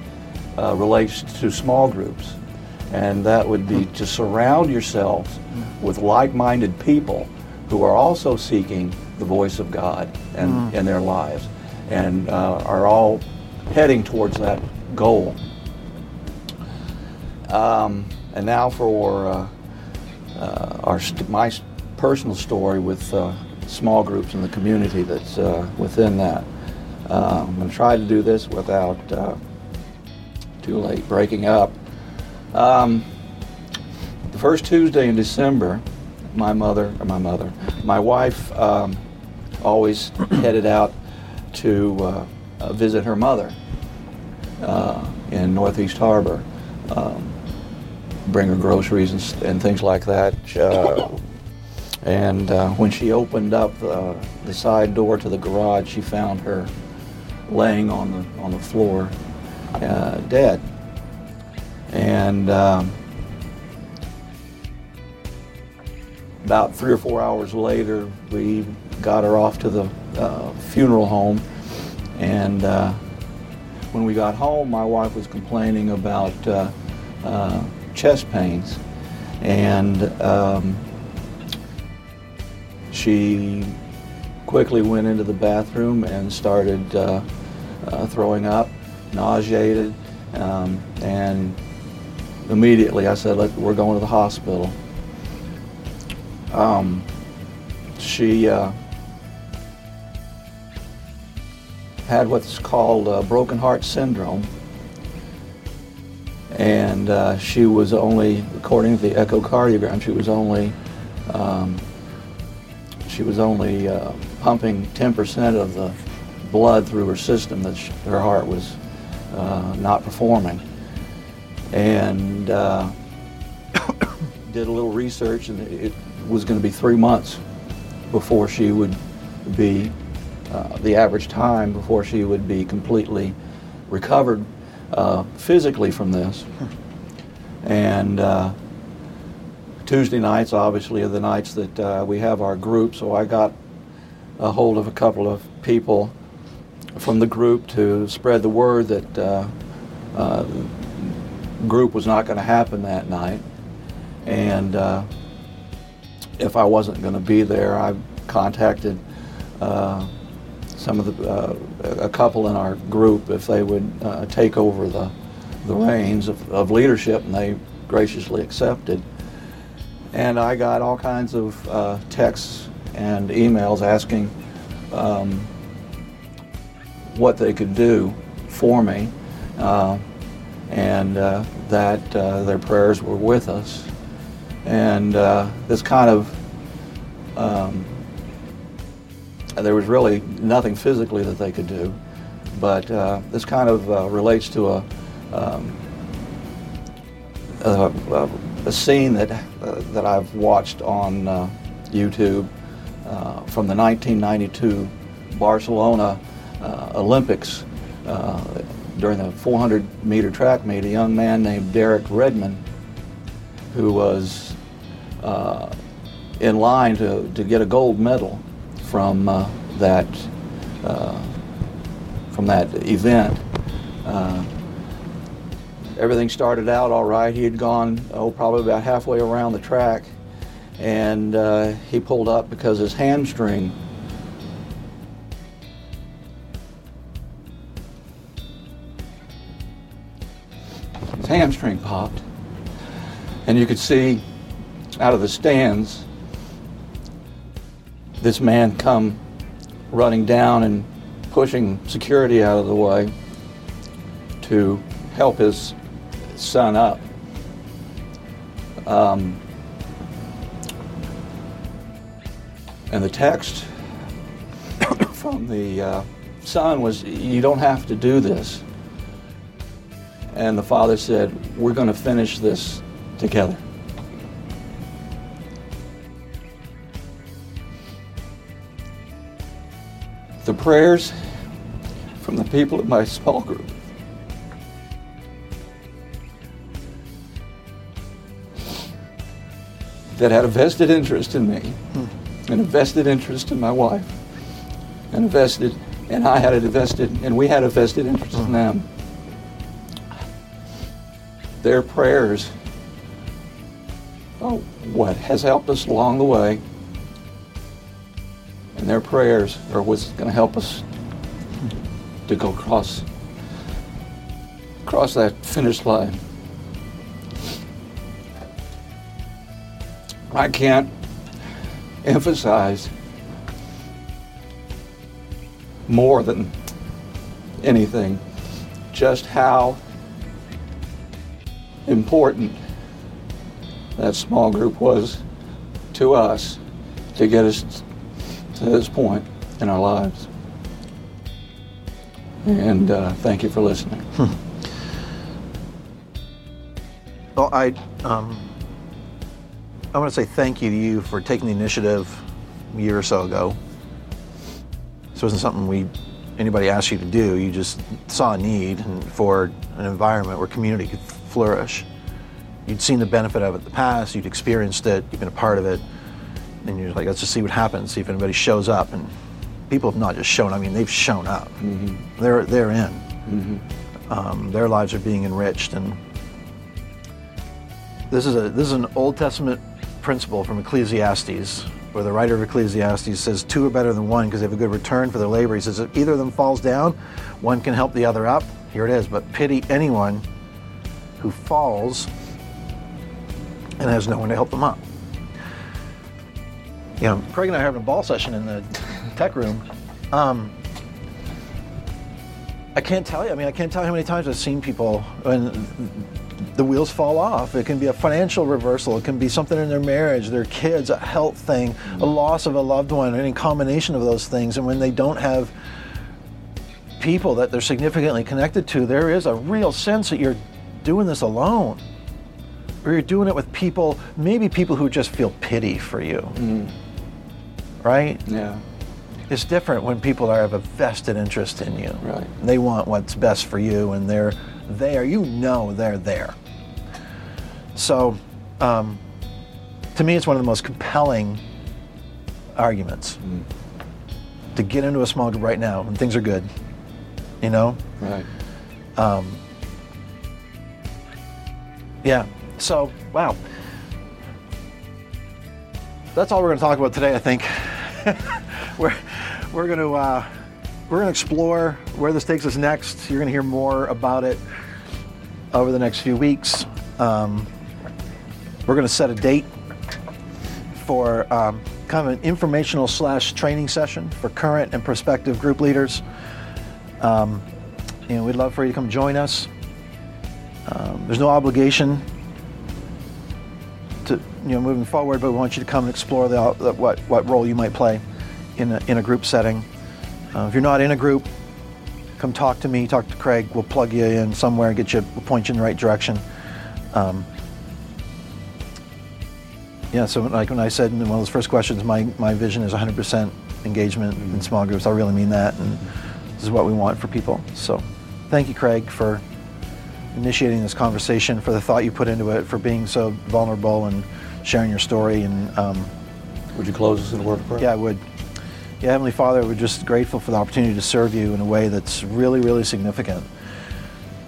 uh, relates to small groups, and that would be to surround yourselves with like-minded people who are also seeking the voice of God and, mm. in their lives, and uh, are all heading towards that goal. Um, and now for uh, uh, our st- my personal story with uh, small groups in the community that's uh, within that. Uh, I'm going to try to do this without too late breaking up. Um, the first Tuesday in December, my mother, or my mother, my wife um, always headed out to uh, uh, visit her mother uh, in Northeast Harbor, um, bring her groceries and, and things like that. Uh, and uh, when she opened up uh, the side door to the garage, she found her laying on the on the floor, dead. And um, about three or four hours later, we got her off to the uh, funeral home. And uh, when we got home, my wife was complaining about uh, uh chest pains. And um, she quickly went into the bathroom and started uh, uh, throwing up, nauseated, um, and immediately I said, we're going to the hospital. Um, she uh, had what's called uh, broken heart syndrome. And uh, she was only, according to the echocardiogram, she was only um, she was only uh, pumping 10% of the blood through her system that she, her heart was uh, not performing. And uh, did a little research, and it was going to be three months before she would be uh, the average time before she would be completely recovered uh, physically from this. And uh, Tuesday nights, obviously, are the nights that uh, we have our group, so I got a hold of a couple of people from the group to spread the word that uh, uh, group was not going to happen that night. And uh, if I wasn't going to be there, I contacted some of the uh, a couple in our group if they would uh, take over the the reins of, of leadership, and they graciously accepted. And I got all kinds of uh, texts and emails asking um, what they could do for me, uh, and uh, that uh, their prayers were with us. And this kind of um, there was really nothing physically that they could do, but uh, this kind of uh, relates to a, um, a, a, scene that, uh, that I've watched on uh, YouTube uh, from the 1992 Barcelona uh, Olympics. during the 400 meter track meet, a young man named Derek Redmond, who was in line to, to get a gold medal from uh, that uh, from that event. Uh, everything started out all right. He had gone oh probably about halfway around the track, and he pulled up because his hamstring. Hamstring popped, and you could see out of the stands this man come running down and pushing security out of the way to help his son up. Um, and the text from the uh, son was, You don't have to do this. And the father said, We're going to finish this together. Prayers from the people of my small group. That had a vested interest in me, and a vested interest in my wife, and a vested, and I had a vested, and we had a vested interest in them. Their prayers, oh, what has helped us along the way their prayers are what's going to help us to go across across that finish line. I can't emphasize more than anything just how important that small group was to us to get us to this point in our lives. And uh, thank you for listening. Hmm. Well, I um, I want to say thank you to you for taking the initiative a year or so ago. This wasn't something we anybody asked you to do. You just saw a need for an environment where community could flourish. You'd seen the benefit of it in the past. You'd experienced it. You've been a part of it and you're like, let's just see what happens, see if anybody shows up. And people have not just shown. I mean, they've shown up. Mm-hmm. They're they're in. Mm-hmm. Um, their lives are being enriched, and this is a this is an Old Testament principle from Ecclesiastes, where the writer of Ecclesiastes says two are better than one because they have a good return for their labor. He says if either of them falls down, one can help the other up. Here it is. But pity anyone who falls and has no one to help them up you know, Craig and I are having a ball session in the tech room. Um, I can't tell you. I mean, I can't tell you how many times I've seen people when the wheels fall off. It can be a financial reversal. It can be something in their marriage, their kids, a health thing, a loss of a loved one, any combination of those things. And when they don't have people that they're significantly connected to, there is a real sense that you're doing this alone or you're doing it with people, maybe people who just feel pity for you. Mm right? Yeah. It's different when people are, have a vested interest in you. Right. They want what's best for you, and they're there. You know they're there. So, um, to me, it's one of the most compelling arguments mm. to get into a small group right now when things are good. You know. Right. Um, yeah. So, wow. that's all we're going to talk about today. I think we're we're going to uh, we're going to explore where this takes us next. You're going to hear more about it over the next few weeks. Um, we're going to set a date for um, kind of an informational slash training session for current and prospective group leaders. Um, and we'd love for you to come join us. Um, there's no obligation you know moving forward, but we want you to come and explore the, the, what what role you might play in a, in a group setting. Uh, if you're not in a group, come talk to me, talk to Craig. We'll plug you in somewhere, and get you, we'll point you in the right direction. Um, yeah, so like when I said in one of those first questions, my, my vision is 100% engagement mm-hmm. in small groups. I really mean that, and this is what we want for people. So, thank you, Craig, for initiating this conversation, for the thought you put into it, for being so vulnerable and sharing your story. And um, would you close us in a word of prayer? Yeah, I would. Yeah, Heavenly Father, we're just grateful for the opportunity to serve you in a way that's really, really significant.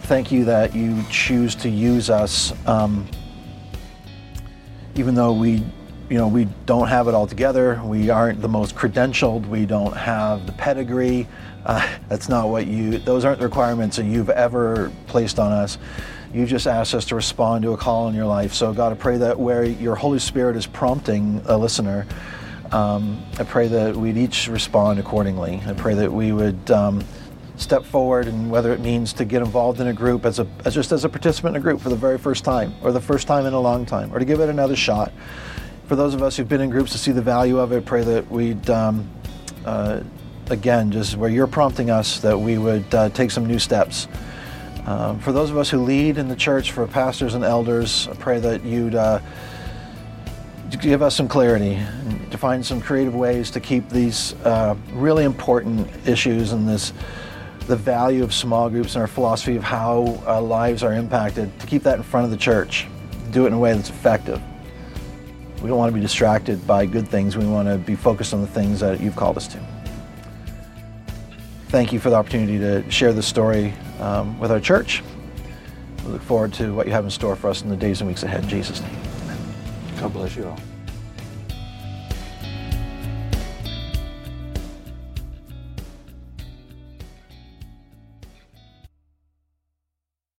Thank you that you choose to use us, um, even though we, you know, we don't have it all together. We aren't the most credentialed. We don't have the pedigree. Uh, that's not what you. Those aren't the requirements that you've ever placed on us. You just asked us to respond to a call in your life. So God, I pray that where your Holy Spirit is prompting a listener um, I pray that we'd each respond accordingly. I pray that we would um, step forward, and whether it means to get involved in a group as a as just as a participant in a group for the very first time, or the first time in a long time, or to give it another shot. For those of us who've been in groups to see the value of it, pray that we'd um, uh, again just where you're prompting us that we would uh, take some new steps. Um, for those of us who lead in the church, for pastors and elders, I pray that you'd uh, give us some clarity, to find some creative ways to keep these uh, really important issues and this the value of small groups and our philosophy of how uh, lives are impacted, to keep that in front of the church, do it in a way that's effective. We don't want to be distracted by good things. We want to be focused on the things that you've called us to. Thank you for the opportunity to share this story um, with our church. We look forward to what you have in store for us in the days and weeks ahead. In Jesus' name. God bless you all.